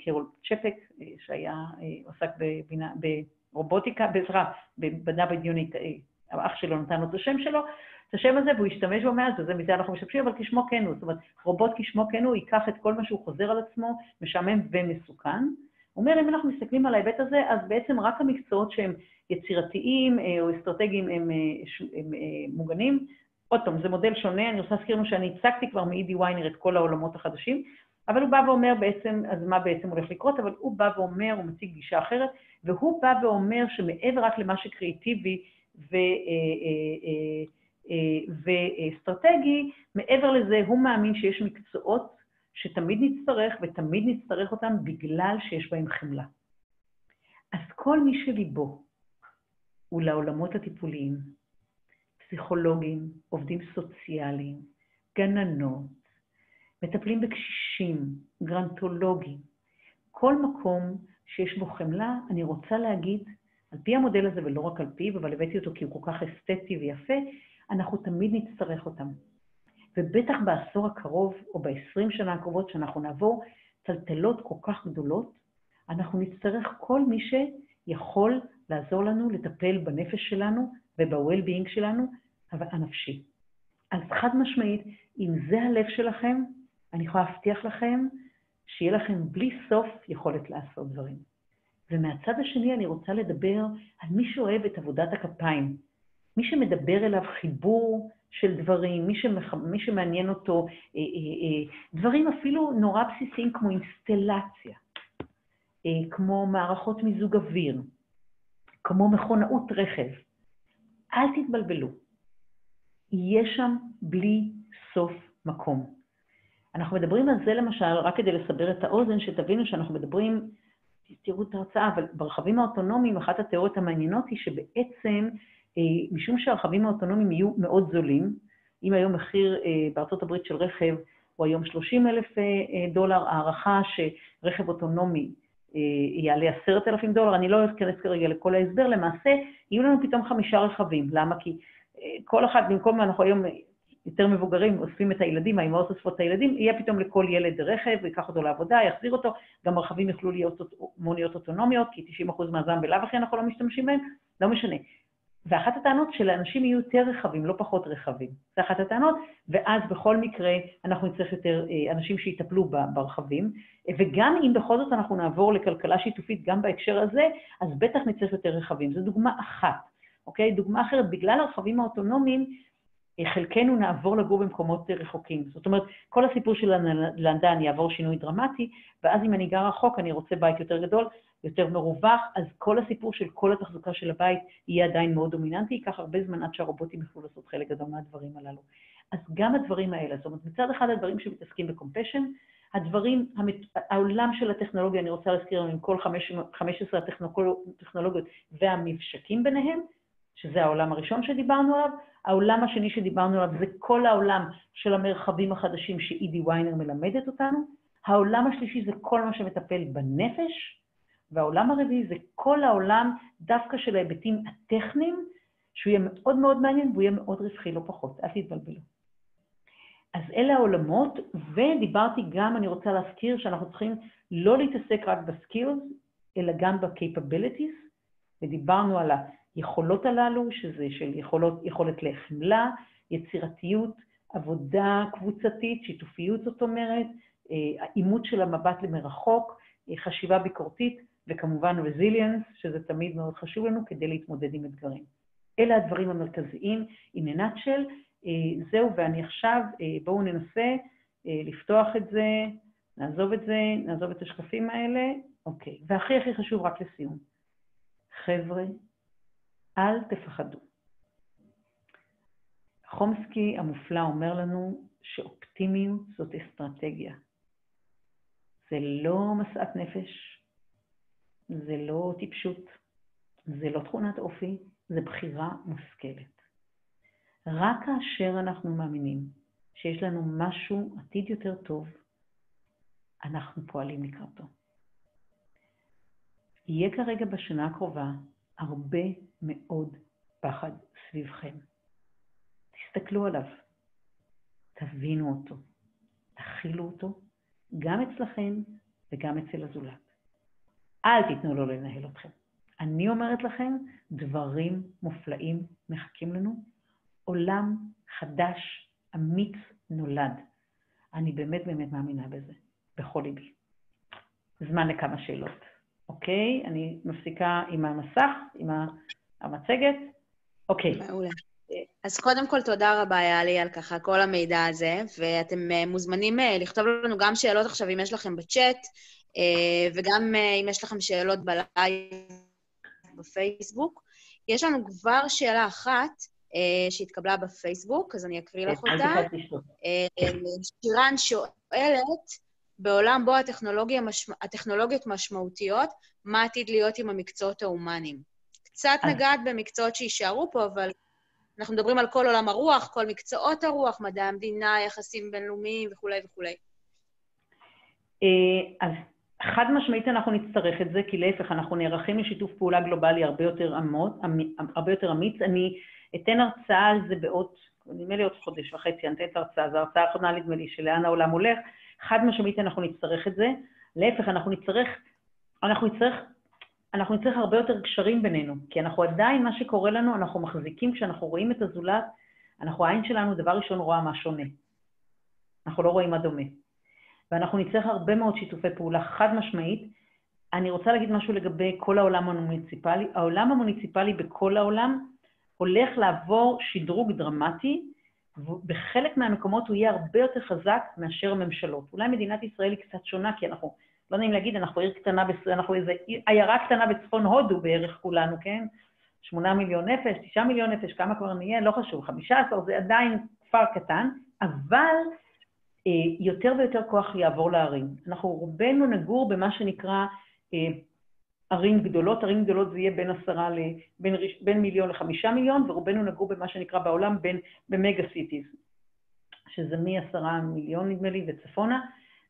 קרול צ'פק, שהיה, עסק בבינה, ברובוטיקה, בעזרה, במדע בדיוני, האח שלו נתן לו את השם שלו, את השם הזה, והוא השתמש בו מאז, ומזה אנחנו משתמשים, אבל כשמו כן הוא. זאת אומרת, רובוט כשמו כן הוא, ייקח את כל מה שהוא חוזר על עצמו, משעמם ומסוכן. אומר, אם אנחנו מסתכלים על ההיבט הזה, אז בעצם רק המקצועות שהם יצירתיים או אסטרטגיים הם, הם, הם מוגנים. עוד פעם, זה מודל שונה, אני רוצה להזכיר לנו שאני הצגתי כבר מאידי ויינר את כל העולמות החדשים, אבל הוא בא ואומר בעצם, אז מה בעצם הולך לקרות, אבל הוא בא ואומר, הוא מציג גישה אחרת, והוא בא ואומר שמעבר רק למה שקריאיטיבי. ואסטרטגי, מעבר לזה, הוא מאמין שיש מקצועות שתמיד נצטרך, ותמיד נצטרך אותם בגלל שיש בהם חמלה. אז כל מי שליבו הוא לעולמות הטיפוליים, פסיכולוגים, עובדים סוציאליים, גננות, מטפלים בקשישים, גרנטולוגים, כל מקום שיש בו חמלה, אני רוצה להגיד, על פי המודל הזה, ולא רק על פיו, אבל הבאתי אותו כי הוא כל כך אסתטי ויפה, אנחנו תמיד נצטרך אותם. ובטח בעשור הקרוב, או ב-20 שנה הקרובות, שאנחנו נעבור טלטלות כל כך גדולות, אנחנו נצטרך כל מי שיכול לעזור לנו לטפל בנפש שלנו וב-well-being שלנו, אבל הנפשי. אז חד משמעית, אם זה הלב שלכם, אני יכולה להבטיח לכם שיהיה לכם בלי סוף יכולת לעשות דברים. ומהצד השני אני רוצה לדבר על מי שאוהב את עבודת הכפיים, מי שמדבר אליו חיבור של דברים, מי, שמח... מי שמעניין אותו, אה, אה, אה, דברים אפילו נורא בסיסיים כמו אינסטלציה, אה, כמו מערכות מיזוג אוויר, כמו מכונאות רכב. אל תתבלבלו, יהיה שם בלי סוף מקום. אנחנו מדברים על זה למשל, רק כדי לסבר את האוזן, שתבינו שאנחנו מדברים, תראו את ההרצאה, אבל ברכבים האוטונומיים, אחת התיאוריות המעניינות היא שבעצם משום שהרכבים האוטונומיים יהיו מאוד זולים, אם היום מחיר אה, בארצות הברית של רכב הוא היום 30 אלף אה, דולר, הערכה שרכב אוטונומי יעלה 10,000 דולר, אני לא אכנס כרגע לכל ההסבר, למעשה יהיו לנו פתאום חמישה רכבים. למה? כי כל אחד, במקום אנחנו היום יותר מבוגרים, אוספים את הילדים, האמהות אוספות את הילדים, יהיה פתאום לכל ילד רכב, ייקח אותו לעבודה, יחזיר אותו, גם רכבים יוכלו להיות מוניות אוטונומיות, כי 90% מהזמן בלאו הכי אנחנו לא משתמשים בהם, לא משנה. ואחת הטענות שלאנשים יהיו יותר רכבים, לא פחות רכבים. זו אחת הטענות, ואז בכל מקרה אנחנו נצטרך יותר אה, אנשים שיטפלו ברכבים, וגם אם בכל זאת אנחנו נעבור לכלכלה שיתופית גם בהקשר הזה, אז בטח נצטרך יותר רכבים. זו דוגמה אחת, אוקיי? דוגמה אחרת, בגלל הרכבים האוטונומיים, חלקנו נעבור לגור במקומות רחוקים. זאת אומרת, כל הסיפור של הנדל"ן יעבור שינוי דרמטי, ואז אם אני גר רחוק, אני רוצה בית יותר גדול, יותר מרווח, אז כל הסיפור של כל התחזוקה של הבית יהיה עדיין מאוד דומיננטי, ייקח הרבה זמן עד שהרובוטים יוכלו לעשות חלק גדול מהדברים הללו. אז גם הדברים האלה, זאת אומרת, מצד אחד הדברים שמתעסקים בקומפשן, הדברים, העולם של הטכנולוגיה, אני רוצה להזכיר לנו עם כל 15 הטכנולוגיות והממשקים ביניהם, שזה העולם הראשון שדיברנו עליו. העולם השני שדיברנו עליו זה כל העולם של המרחבים החדשים שאידי ויינר מלמדת אותנו. העולם השלישי זה כל מה שמטפל בנפש, והעולם הרביעי זה כל העולם דווקא של ההיבטים הטכניים, שהוא יהיה מאוד מאוד מעניין והוא יהיה מאוד רווחי, לא פחות, אל תתבלבלו. אז אלה העולמות, ודיברתי גם, אני רוצה להזכיר, שאנחנו צריכים לא להתעסק רק בסקילס, אלא גם ב-capabilities, ודיברנו על היכולות הללו, שזה של יכולות, יכולת לחמלה, יצירתיות, עבודה קבוצתית, שיתופיות זאת אומרת, אה, אימות של המבט למרחוק, אה, חשיבה ביקורתית, וכמובן רזיליאנס, שזה תמיד מאוד חשוב לנו כדי להתמודד עם אתגרים. אלה הדברים המרכזיים, in a nutshell. אה, זהו, ואני עכשיו, בואו ננסה לפתוח את זה, נעזוב את זה, נעזוב את השקפים האלה, אוקיי. והכי הכי חשוב, רק לסיום. חבר'ה, אל תפחדו. חומסקי המופלא אומר לנו שאופטימיות זאת אסטרטגיה. זה לא משאת נפש, זה לא טיפשות, זה לא תכונת אופי, זה בחירה מושכלת. רק כאשר אנחנו מאמינים שיש לנו משהו, עתיד יותר טוב, אנחנו פועלים לקראתו. יהיה כרגע בשנה הקרובה הרבה מאוד פחד סביבכם. תסתכלו עליו, תבינו אותו, תכילו אותו גם אצלכם וגם אצל הזולת. אל תיתנו לו לנהל אתכם. אני אומרת לכם, דברים מופלאים מחכים לנו. עולם חדש, אמיץ, נולד. אני באמת באמת מאמינה בזה, בכל ליבי. זמן לכמה שאלות. אוקיי? אני מפסיקה עם המסך, עם המצגת. אוקיי. מעולה. אז קודם כל, תודה רבה, יאלי, על ככה כל המידע הזה, ואתם אה, מוזמנים אה, לכתוב לנו גם שאלות עכשיו, אם יש לכם בצ'אט, וגם אם יש לכם שאלות בלייב בפייסבוק. יש לנו כבר שאלה אחת שהתקבלה בפייסבוק, אז אני אקריא לך אותה. שירן שואלת, בעולם בו הטכנולוגיה משמע, הטכנולוגיות משמעותיות, מה עתיד להיות עם המקצועות ההומניים? קצת נגעת במקצועות שיישארו פה, אבל אנחנו מדברים על כל עולם הרוח, כל מקצועות הרוח, מדעי המדינה, יחסים בינלאומיים וכולי וכולי. אה, אז חד משמעית אנחנו נצטרך את זה, כי להפך, אנחנו נערכים לשיתוף פעולה גלובלי הרבה יותר, עמוד, הרבה יותר אמיץ. אני אתן הרצאה על זה בעוד, נדמה לי עוד חודש וחצי, אני אתן את ההרצאה, זו ההרצאה האחרונה, נדמה לי, של לאן העולם הולך. חד משמעית אנחנו נצטרך את זה. להפך, אנחנו נצטרך, אנחנו נצטרך אנחנו נצטרך הרבה יותר קשרים בינינו, כי אנחנו עדיין, מה שקורה לנו, אנחנו מחזיקים, כשאנחנו רואים את הזולת, אנחנו, העין שלנו, דבר ראשון, רואה מה שונה. אנחנו לא רואים מה דומה. ואנחנו נצטרך הרבה מאוד שיתופי פעולה חד משמעית. אני רוצה להגיד משהו לגבי כל העולם המוניציפלי. העולם המוניציפלי בכל העולם הולך לעבור שדרוג דרמטי, ובחלק מהמקומות הוא יהיה הרבה יותר חזק מאשר הממשלות. אולי מדינת ישראל היא קצת שונה, כי אנחנו לא נעים להגיד, אנחנו עיר קטנה, אנחנו איזו עיירה קטנה בצפון הודו בערך כולנו, כן? שמונה מיליון נפש, תשעה מיליון נפש, כמה כבר נהיה, לא חשוב, חמישה עשר, זה עדיין כפר קטן, אבל יותר ויותר כוח יעבור לערים. אנחנו רובנו נגור במה שנקרא אה, ערים גדולות, ערים גדולות זה יהיה בין עשרה ל... בין, בין מיליון לחמישה מיליון, ורובנו נגור במה שנקרא בעולם בין, במגה סיטיז, שזה מ-עשרה מיליון נדמה לי וצפונה,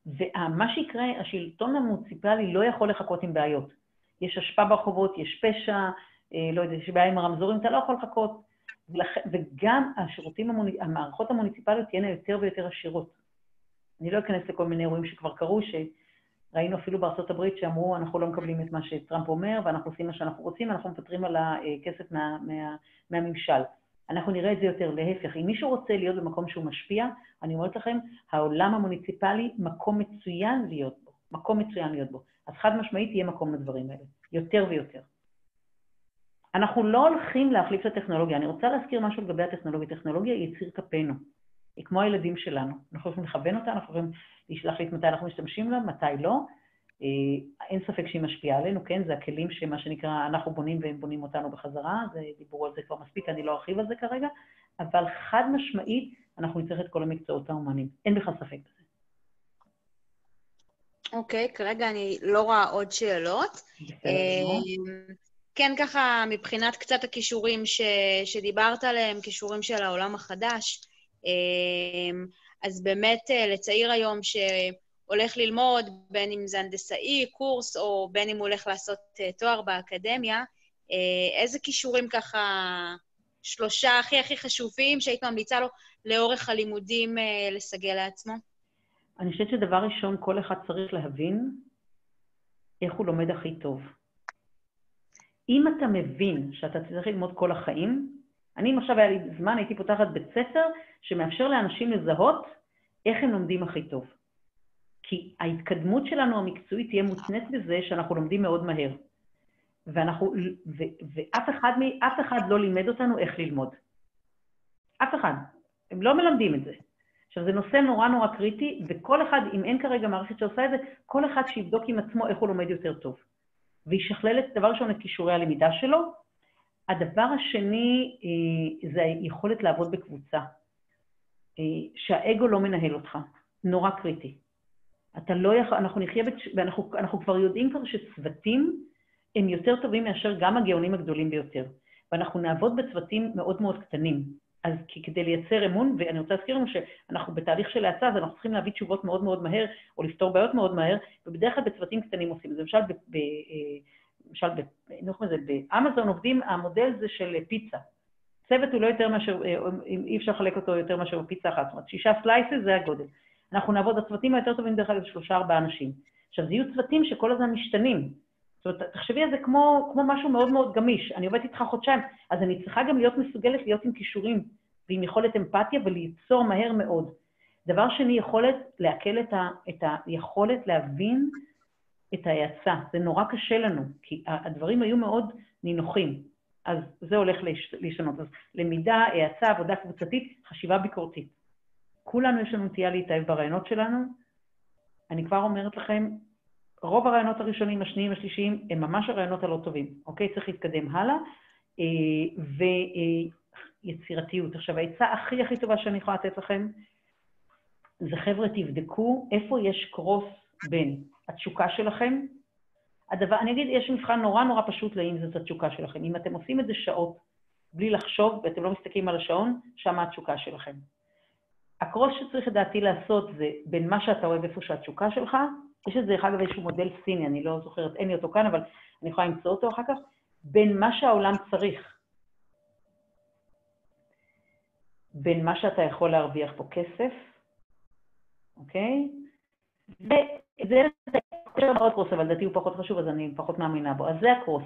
ומה שיקרה, השלטון המוניציפלי לא יכול לחכות עם בעיות. יש אשפה ברחובות, יש פשע, אה, לא יודע, יש בעיה עם הרמזורים, אתה לא יכול לחכות. וגם השירותים, המוני, המערכות המוניציפליות תהיינה יותר ויותר עשירות. אני לא אכנס לכל מיני אירועים שכבר קרו, שראינו אפילו בארצות הברית שאמרו, אנחנו לא מקבלים את מה שטראמפ אומר, ואנחנו עושים מה שאנחנו רוצים, אנחנו מוותרים על הכסף מה, מה, מהממשל. אנחנו נראה את זה יותר. להפך, אם מישהו רוצה להיות במקום שהוא משפיע, אני אומרת לכם, העולם המוניציפלי, מקום מצוין להיות בו. מקום מצוין להיות בו. אז חד משמעית יהיה מקום לדברים האלה, יותר ויותר. אנחנו לא הולכים להחליף את הטכנולוגיה. אני רוצה להזכיר משהו לגבי הטכנולוגיה. טכנולוגיה היא יציר כפינו. היא כמו הילדים שלנו. אנחנו יכולים לכוון אותה, אנחנו יכולים להחליט מתי אנחנו משתמשים בה, מתי לא. אה, אין ספק שהיא משפיעה עלינו, כן? זה הכלים שמה שנקרא, אנחנו בונים והם בונים אותנו בחזרה, זה, דיברו על זה כבר מספיק, אני לא ארחיב על זה כרגע, אבל חד משמעית, אנחנו נצטרך את כל המקצועות ההומניים. אין בכלל ספק בזה. אוקיי, okay, כרגע אני לא רואה עוד שאלות. אמ, כן, ככה, מבחינת קצת הכישורים ש, שדיברת עליהם, כישורים של העולם החדש, אז באמת אה, לצעיר היום ש... הולך ללמוד, בין אם זה הנדסאי, קורס, או בין אם הוא הולך לעשות uh, תואר באקדמיה, uh, איזה כישורים ככה, שלושה הכי הכי חשובים שהיית ממליצה לו לאורך הלימודים לסגל לעצמו? אני חושבת שדבר ראשון, כל אחד צריך להבין איך הוא לומד הכי טוב. אם אתה מבין שאתה צריך ללמוד כל החיים, אני, אם עכשיו היה לי זמן, הייתי פותחת בית ספר שמאפשר לאנשים לזהות איך הם לומדים הכי טוב. כי ההתקדמות שלנו המקצועית תהיה מותנית בזה שאנחנו לומדים מאוד מהר. ואנחנו, ו, ואף אחד, אף אחד לא לימד אותנו איך ללמוד. אף אחד. הם לא מלמדים את זה. עכשיו, זה נושא נורא נורא קריטי, וכל אחד, אם אין כרגע מערכת שעושה את זה, כל אחד שיבדוק עם עצמו איך הוא לומד יותר טוב. וישכלל את, דבר ראשון, את כישורי הלמידה שלו. הדבר השני אה, זה היכולת לעבוד בקבוצה. אה, שהאגו לא מנהל אותך. נורא קריטי. אתה לא יכול, אנחנו נחיה, בצ... ואנחנו אנחנו כבר יודעים כבר שצוותים הם יותר טובים מאשר גם הגאונים הגדולים ביותר. ואנחנו נעבוד בצוותים מאוד מאוד קטנים. אז כדי לייצר אמון, ואני רוצה להזכיר לנו שאנחנו בתהליך של האצה, אז אנחנו צריכים להביא תשובות מאוד מאוד מהר, או לפתור בעיות מאוד מהר, ובדרך כלל בצוותים קטנים עושים את זה. למשל, ב, ב, אה, למשל ב, באמזון עובדים, המודל זה של פיצה. צוות הוא לא יותר מאשר, אה, אי אפשר לחלק אותו יותר מאשר פיצה אחת, זאת אומרת, שישה סלייסס זה הגודל. אנחנו נעבוד, הצוותים היותר טובים דרך אגב שלושה ארבעה אנשים. עכשיו, זה יהיו צוותים שכל הזמן משתנים. זאת אומרת, תחשבי על זה כמו, כמו משהו מאוד מאוד גמיש. אני עובדת איתך חודשיים, אז אני צריכה גם להיות מסוגלת להיות עם כישורים ועם יכולת אמפתיה וליצור מהר מאוד. דבר שני, יכולת לעכל את, את היכולת להבין את ההאצה. זה נורא קשה לנו, כי הדברים היו מאוד נינוחים. אז זה הולך להשתנות. אז למידה, האצה, עבודה קבוצתית, חשיבה ביקורתית. כולנו יש לנו נטייה להתאהב ברעיונות שלנו. אני כבר אומרת לכם, רוב הרעיונות הראשונים, השניים, השלישיים, הם ממש הרעיונות הלא טובים, אוקיי? צריך להתקדם הלאה. אה, ויצירתיות. עכשיו, העצה הכי הכי טובה שאני יכולה לתת לכם, זה חבר'ה, תבדקו איפה יש קרוס בין התשוקה שלכם, הדבר, אני אגיד, יש מבחן נורא נורא פשוט לאם זאת התשוקה שלכם. אם אתם עושים את זה שעות בלי לחשוב ואתם לא מסתכלים על השעון, שמה התשוקה שלכם. הקרוס שצריך לדעתי לעשות זה בין מה שאתה אוהב איפה שהתשוקה שלך, יש את זה, דרך אגב, איזשהו מודל סיני, אני לא זוכרת, אין לי אותו כאן, אבל אני יכולה למצוא אותו אחר כך, בין מה שהעולם צריך, בין מה שאתה יכול להרוויח פה כסף, אוקיי? וזה יותר מאוד קרוס, אבל לדעתי הוא פחות חשוב, אז אני פחות מאמינה בו. אז זה הקרוס,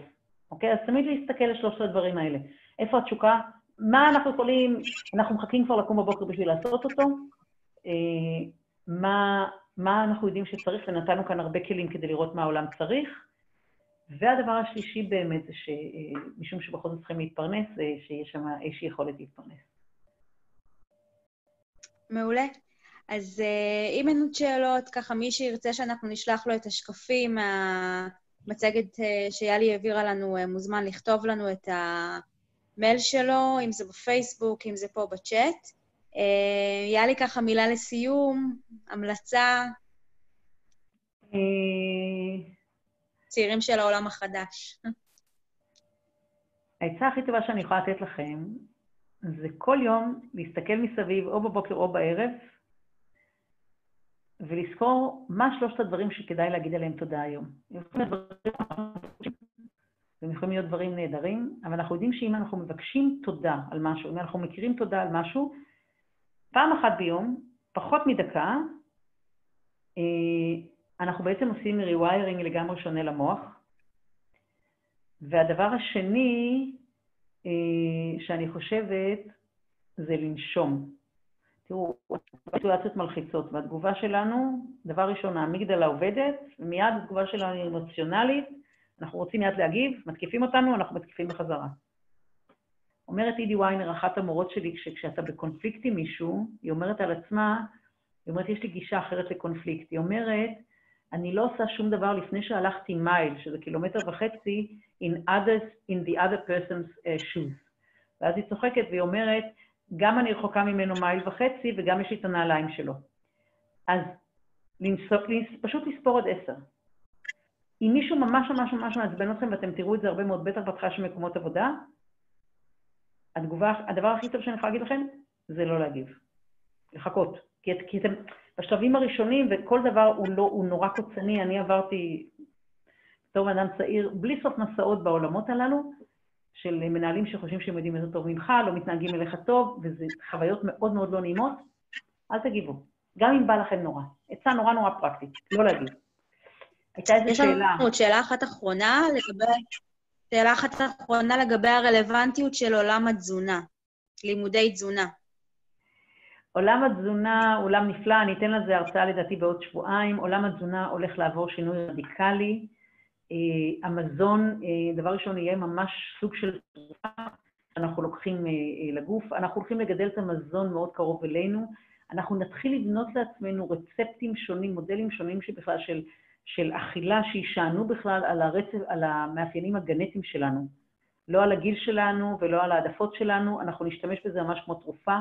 אוקיי? אז תמיד להסתכל על שלושת הדברים האלה. איפה התשוקה? מה אנחנו יכולים, אנחנו מחכים כבר לקום בבוקר בשביל לעשות אותו? אה, מה, מה אנחנו יודעים שצריך, ונתנו כאן הרבה כלים כדי לראות מה העולם צריך. והדבר השלישי באמת זה שמשום שבכל זאת צריכים להתפרנס, שיש שם איזושהי יכולת להתפרנס. מעולה. אז uh, אם אין עוד שאלות, ככה מי שירצה שאנחנו נשלח לו את השקפים מהמצגת uh, שיאלי העבירה לנו, מוזמן לכתוב לנו את המייל שלו, אם זה בפייסבוק, אם זה פה בצ'אט. יאלי, ככה מילה לסיום, המלצה. צעירים של העולם החדש. העצה הכי טובה שאני יכולה לתת לכם זה כל יום להסתכל מסביב, או בבוקר או בערב, ולזכור מה שלושת הדברים שכדאי להגיד עליהם תודה היום. הם יכולים להיות דברים נהדרים, אבל אנחנו יודעים שאם אנחנו מבקשים תודה על משהו, אם אנחנו מכירים תודה על משהו, פעם אחת ביום, פחות מדקה, אה, אנחנו בעצם עושים rewiring לגמרי שונה למוח. והדבר השני אה, שאני חושבת זה לנשום. תראו, סיטואציות מלחיצות, והתגובה שלנו, דבר ראשון, האמיגדלה עובדת, ומיד התגובה שלנו היא אמוציונלית, אנחנו רוצים מיד להגיב, מתקיפים אותנו, אנחנו מתקיפים בחזרה. אומרת אידי ויינר, אחת המורות שלי, שכשאתה בקונפליקט עם מישהו, היא אומרת על עצמה, היא אומרת, יש לי גישה אחרת לקונפליקט. היא אומרת, אני לא עושה שום דבר לפני שהלכתי מייל, שזה קילומטר וחצי, in, others, in the other person's uh, shoes. ואז היא צוחקת והיא אומרת, גם אני רחוקה ממנו מייל וחצי וגם יש לי את הנעליים שלו. אז לנסוק, פשוט לספור עד עשר. אם מישהו ממש ממש ממש מעצבן אתכם, ואתם תראו את זה הרבה מאוד, בטח בהתחלה של מקומות עבודה, התגובה, הדבר הכי טוב שאני יכולה להגיד לכם, זה לא להגיב. לחכות. כי, כי אתם בשלבים הראשונים, וכל דבר הוא, לא, הוא נורא קוצני, אני עברתי בתור אדם צעיר, בלי סוף מסעות בעולמות הללו, של מנהלים שחושבים שהם יודעים יותר טוב ממך, לא מתנהגים אליך טוב, וזה חוויות מאוד מאוד לא נעימות, אל תגיבו. גם אם בא לכם נורא. עצה נורא נורא פרקטית, לא להגיב. הייתה איזו שאלה. יש לנו עוד שאלה אחת אחרונה לגבי... שאלה אחת אחרונה לגבי הרלוונטיות של עולם התזונה, לימודי תזונה. עולם התזונה, עולם נפלא, אני אתן לזה הרצאה לדעתי בעוד שבועיים. עולם התזונה הולך לעבור שינוי רדיקלי. אה, המזון, אה, דבר ראשון, יהיה ממש סוג של תרופה שאנחנו לוקחים אה, לגוף. אנחנו הולכים לגדל את המזון מאוד קרוב אלינו. אנחנו נתחיל לבנות לעצמנו רצפטים שונים, מודלים שונים שבכלל של, של אכילה, שישענו בכלל על, הרצף, על המאפיינים הגנטיים שלנו. לא על הגיל שלנו ולא על העדפות שלנו, אנחנו נשתמש בזה ממש כמו תרופה.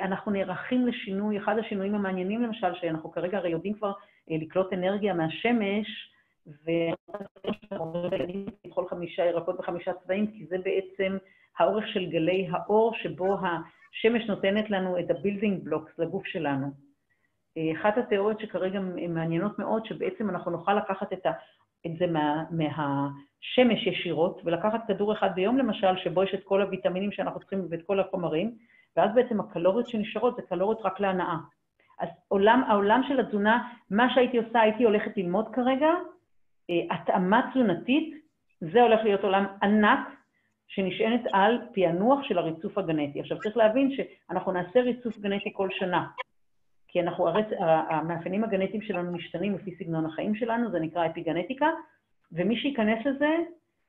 אנחנו נערכים לשינוי, אחד השינויים המעניינים למשל, שאנחנו כרגע הרי יודעים כבר לקלוט אנרגיה מהשמש, לאכול חמישה ירקות וחמישה צבעים, כי זה בעצם האורך של גלי האור שבו השמש נותנת לנו את ה-building blocks לגוף שלנו. אחת התיאוריות שכרגע מעניינות מאוד, שבעצם אנחנו נוכל לקחת את, ה, את זה מה, מהשמש ישירות, ולקחת כדור אחד ביום למשל, שבו יש את כל הוויטמינים שאנחנו צריכים ואת כל החומרים, ואז בעצם הקלוריות שנשארות זה קלוריות רק להנאה. אז עולם, העולם של התזונה, מה שהייתי עושה, הייתי הולכת ללמוד כרגע, התאמה תזונתית, זה הולך להיות עולם ענק, שנשענת על פענוח של הריצוף הגנטי. עכשיו, צריך להבין שאנחנו נעשה ריצוף גנטי כל שנה, כי אנחנו, הרצ... המאפיינים הגנטיים שלנו משתנים לפי סגנון החיים שלנו, זה נקרא אפיגנטיקה, ומי שייכנס לזה,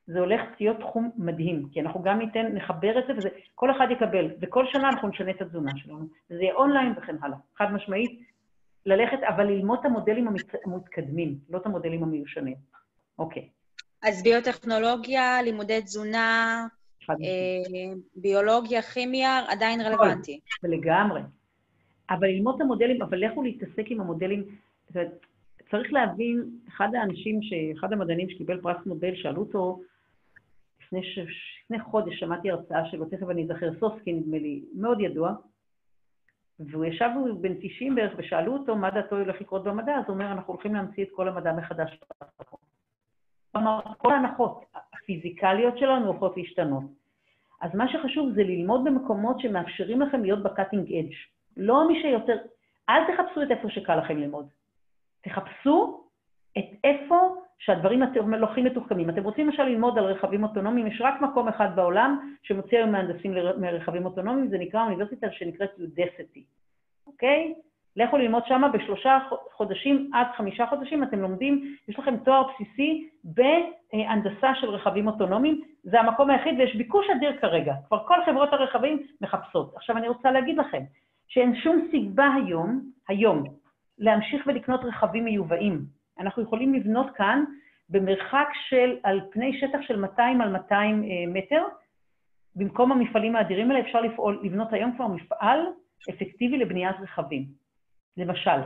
זה הולך להיות תחום מדהים, כי אנחנו גם ניתן, נחבר את זה, וכל אחד יקבל, וכל שנה אנחנו נשנה את התזונה שלנו. וזה יהיה אונליין וכן הלאה. חד משמעית, ללכת, אבל ללמוד את המודלים המתקדמים, לא את המודלים המיושנים. אוקיי. אז ביוטכנולוגיה, לימודי תזונה, אה, ביולוגיה, כימיה, עדיין רלוונטי. לגמרי. אבל ללמוד את המודלים, אבל לכו להתעסק עם המודלים. צריך להבין, אחד האנשים, אחד המדענים שקיבל פרס מודל, שאלו אותו, לפני, ש... לפני חודש שמעתי הרצאה שלו, תכף אני אזכר, סוסקי נדמה לי, מאוד ידוע, והוא ישב, הוא בן 90 בערך, ושאלו אותו מה דעתו הולך לקרות במדע, אז הוא אומר, אנחנו הולכים להמציא את כל המדע מחדש. כלומר, כל ההנחות הפיזיקליות שלנו הולכות להשתנות. אז מה שחשוב זה ללמוד במקומות שמאפשרים לכם להיות בקאטינג אדג'. לא מי שיותר... אל תחפשו את איפה שקל לכם ללמוד. תחפשו את איפה שהדברים לא הכי מתוחכמים. אתם רוצים למשל ללמוד על רכבים אוטונומיים, יש רק מקום אחד בעולם שמוציא היום מהנדסים לרכבים אוטונומיים, זה נקרא אוניברסיטה שנקראת יודסיטי, אוקיי? לכו ללמוד שם בשלושה חודשים עד חמישה חודשים, אתם לומדים, יש לכם תואר בסיסי בהנדסה של רכבים אוטונומיים, זה המקום היחיד ויש ביקוש אדיר כרגע, כבר כל חברות הרכבים מחפשות. עכשיו אני רוצה להגיד לכם שאין שום סיבה היום, היום, להמשיך ולקנות רכבים מיובאים. אנחנו יכולים לבנות כאן במרחק של, על פני שטח של 200 על 200 אה, מטר, במקום המפעלים האדירים האלה אפשר לפעול, לבנות היום כבר מפעל אפקטיבי לבניית רכבים. למשל.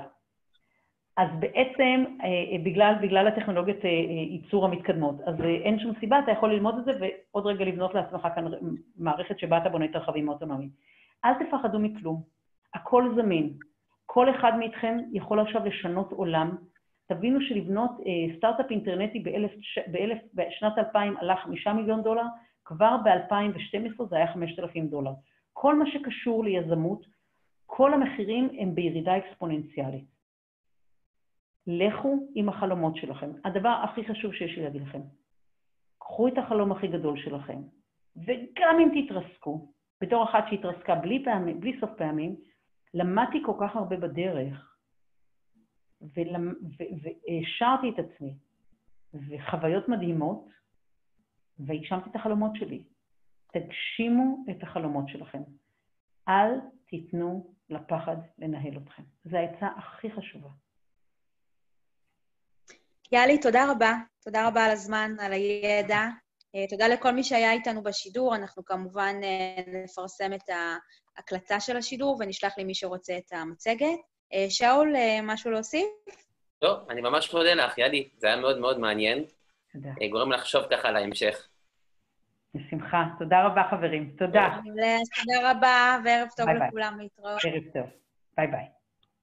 אז בעצם, אה, אה, בגלל, בגלל הטכנולוגיות ייצור המתקדמות, אז אין שום סיבה, אתה יכול ללמוד את זה ועוד רגע לבנות לעצמך כאן מערכת שבה אתה בונה את הרכבים האוטונומיים. אל תפחדו מכלום, הכל זמין. כל אחד מאיתכם יכול עכשיו לשנות עולם. תבינו שלבנות סטארט-אפ אינטרנטי באלף, באלף, בשנת 2000 עלה 5 מיליון דולר, כבר ב-2012 זה היה 5,000 דולר. כל מה שקשור ליזמות, כל המחירים הם בירידה אקספוננציאלית. לכו עם החלומות שלכם. הדבר הכי חשוב שיש לי להגיד לכם, קחו את החלום הכי גדול שלכם, וגם אם תתרסקו, בתור אחת שהתרסקה בלי, פעמים, בלי סוף פעמים, למדתי כל כך הרבה בדרך, והעשרתי את עצמי, וחוויות מדהימות, והגשמתי את החלומות שלי. תגשימו את החלומות שלכם. אל תיתנו לפחד לנהל אתכם. זו העצה הכי חשובה. יאלי, תודה רבה. תודה רבה על הזמן, על הידע. אה, תודה לכל מי שהיה איתנו בשידור. אנחנו כמובן אה, נפרסם את ההקלטה של השידור ונשלח למי שרוצה את המצגת. אה, שאול, משהו להוסיף? לא, אני ממש מודה לך, יאלי. זה היה מאוד מאוד מעניין. תודה. גורם לחשוב ככה על ההמשך. בשמחה. תודה רבה, חברים. תודה. תודה רבה, וערב טוב לכולם. להתראות. ערב טוב. ביי ביי.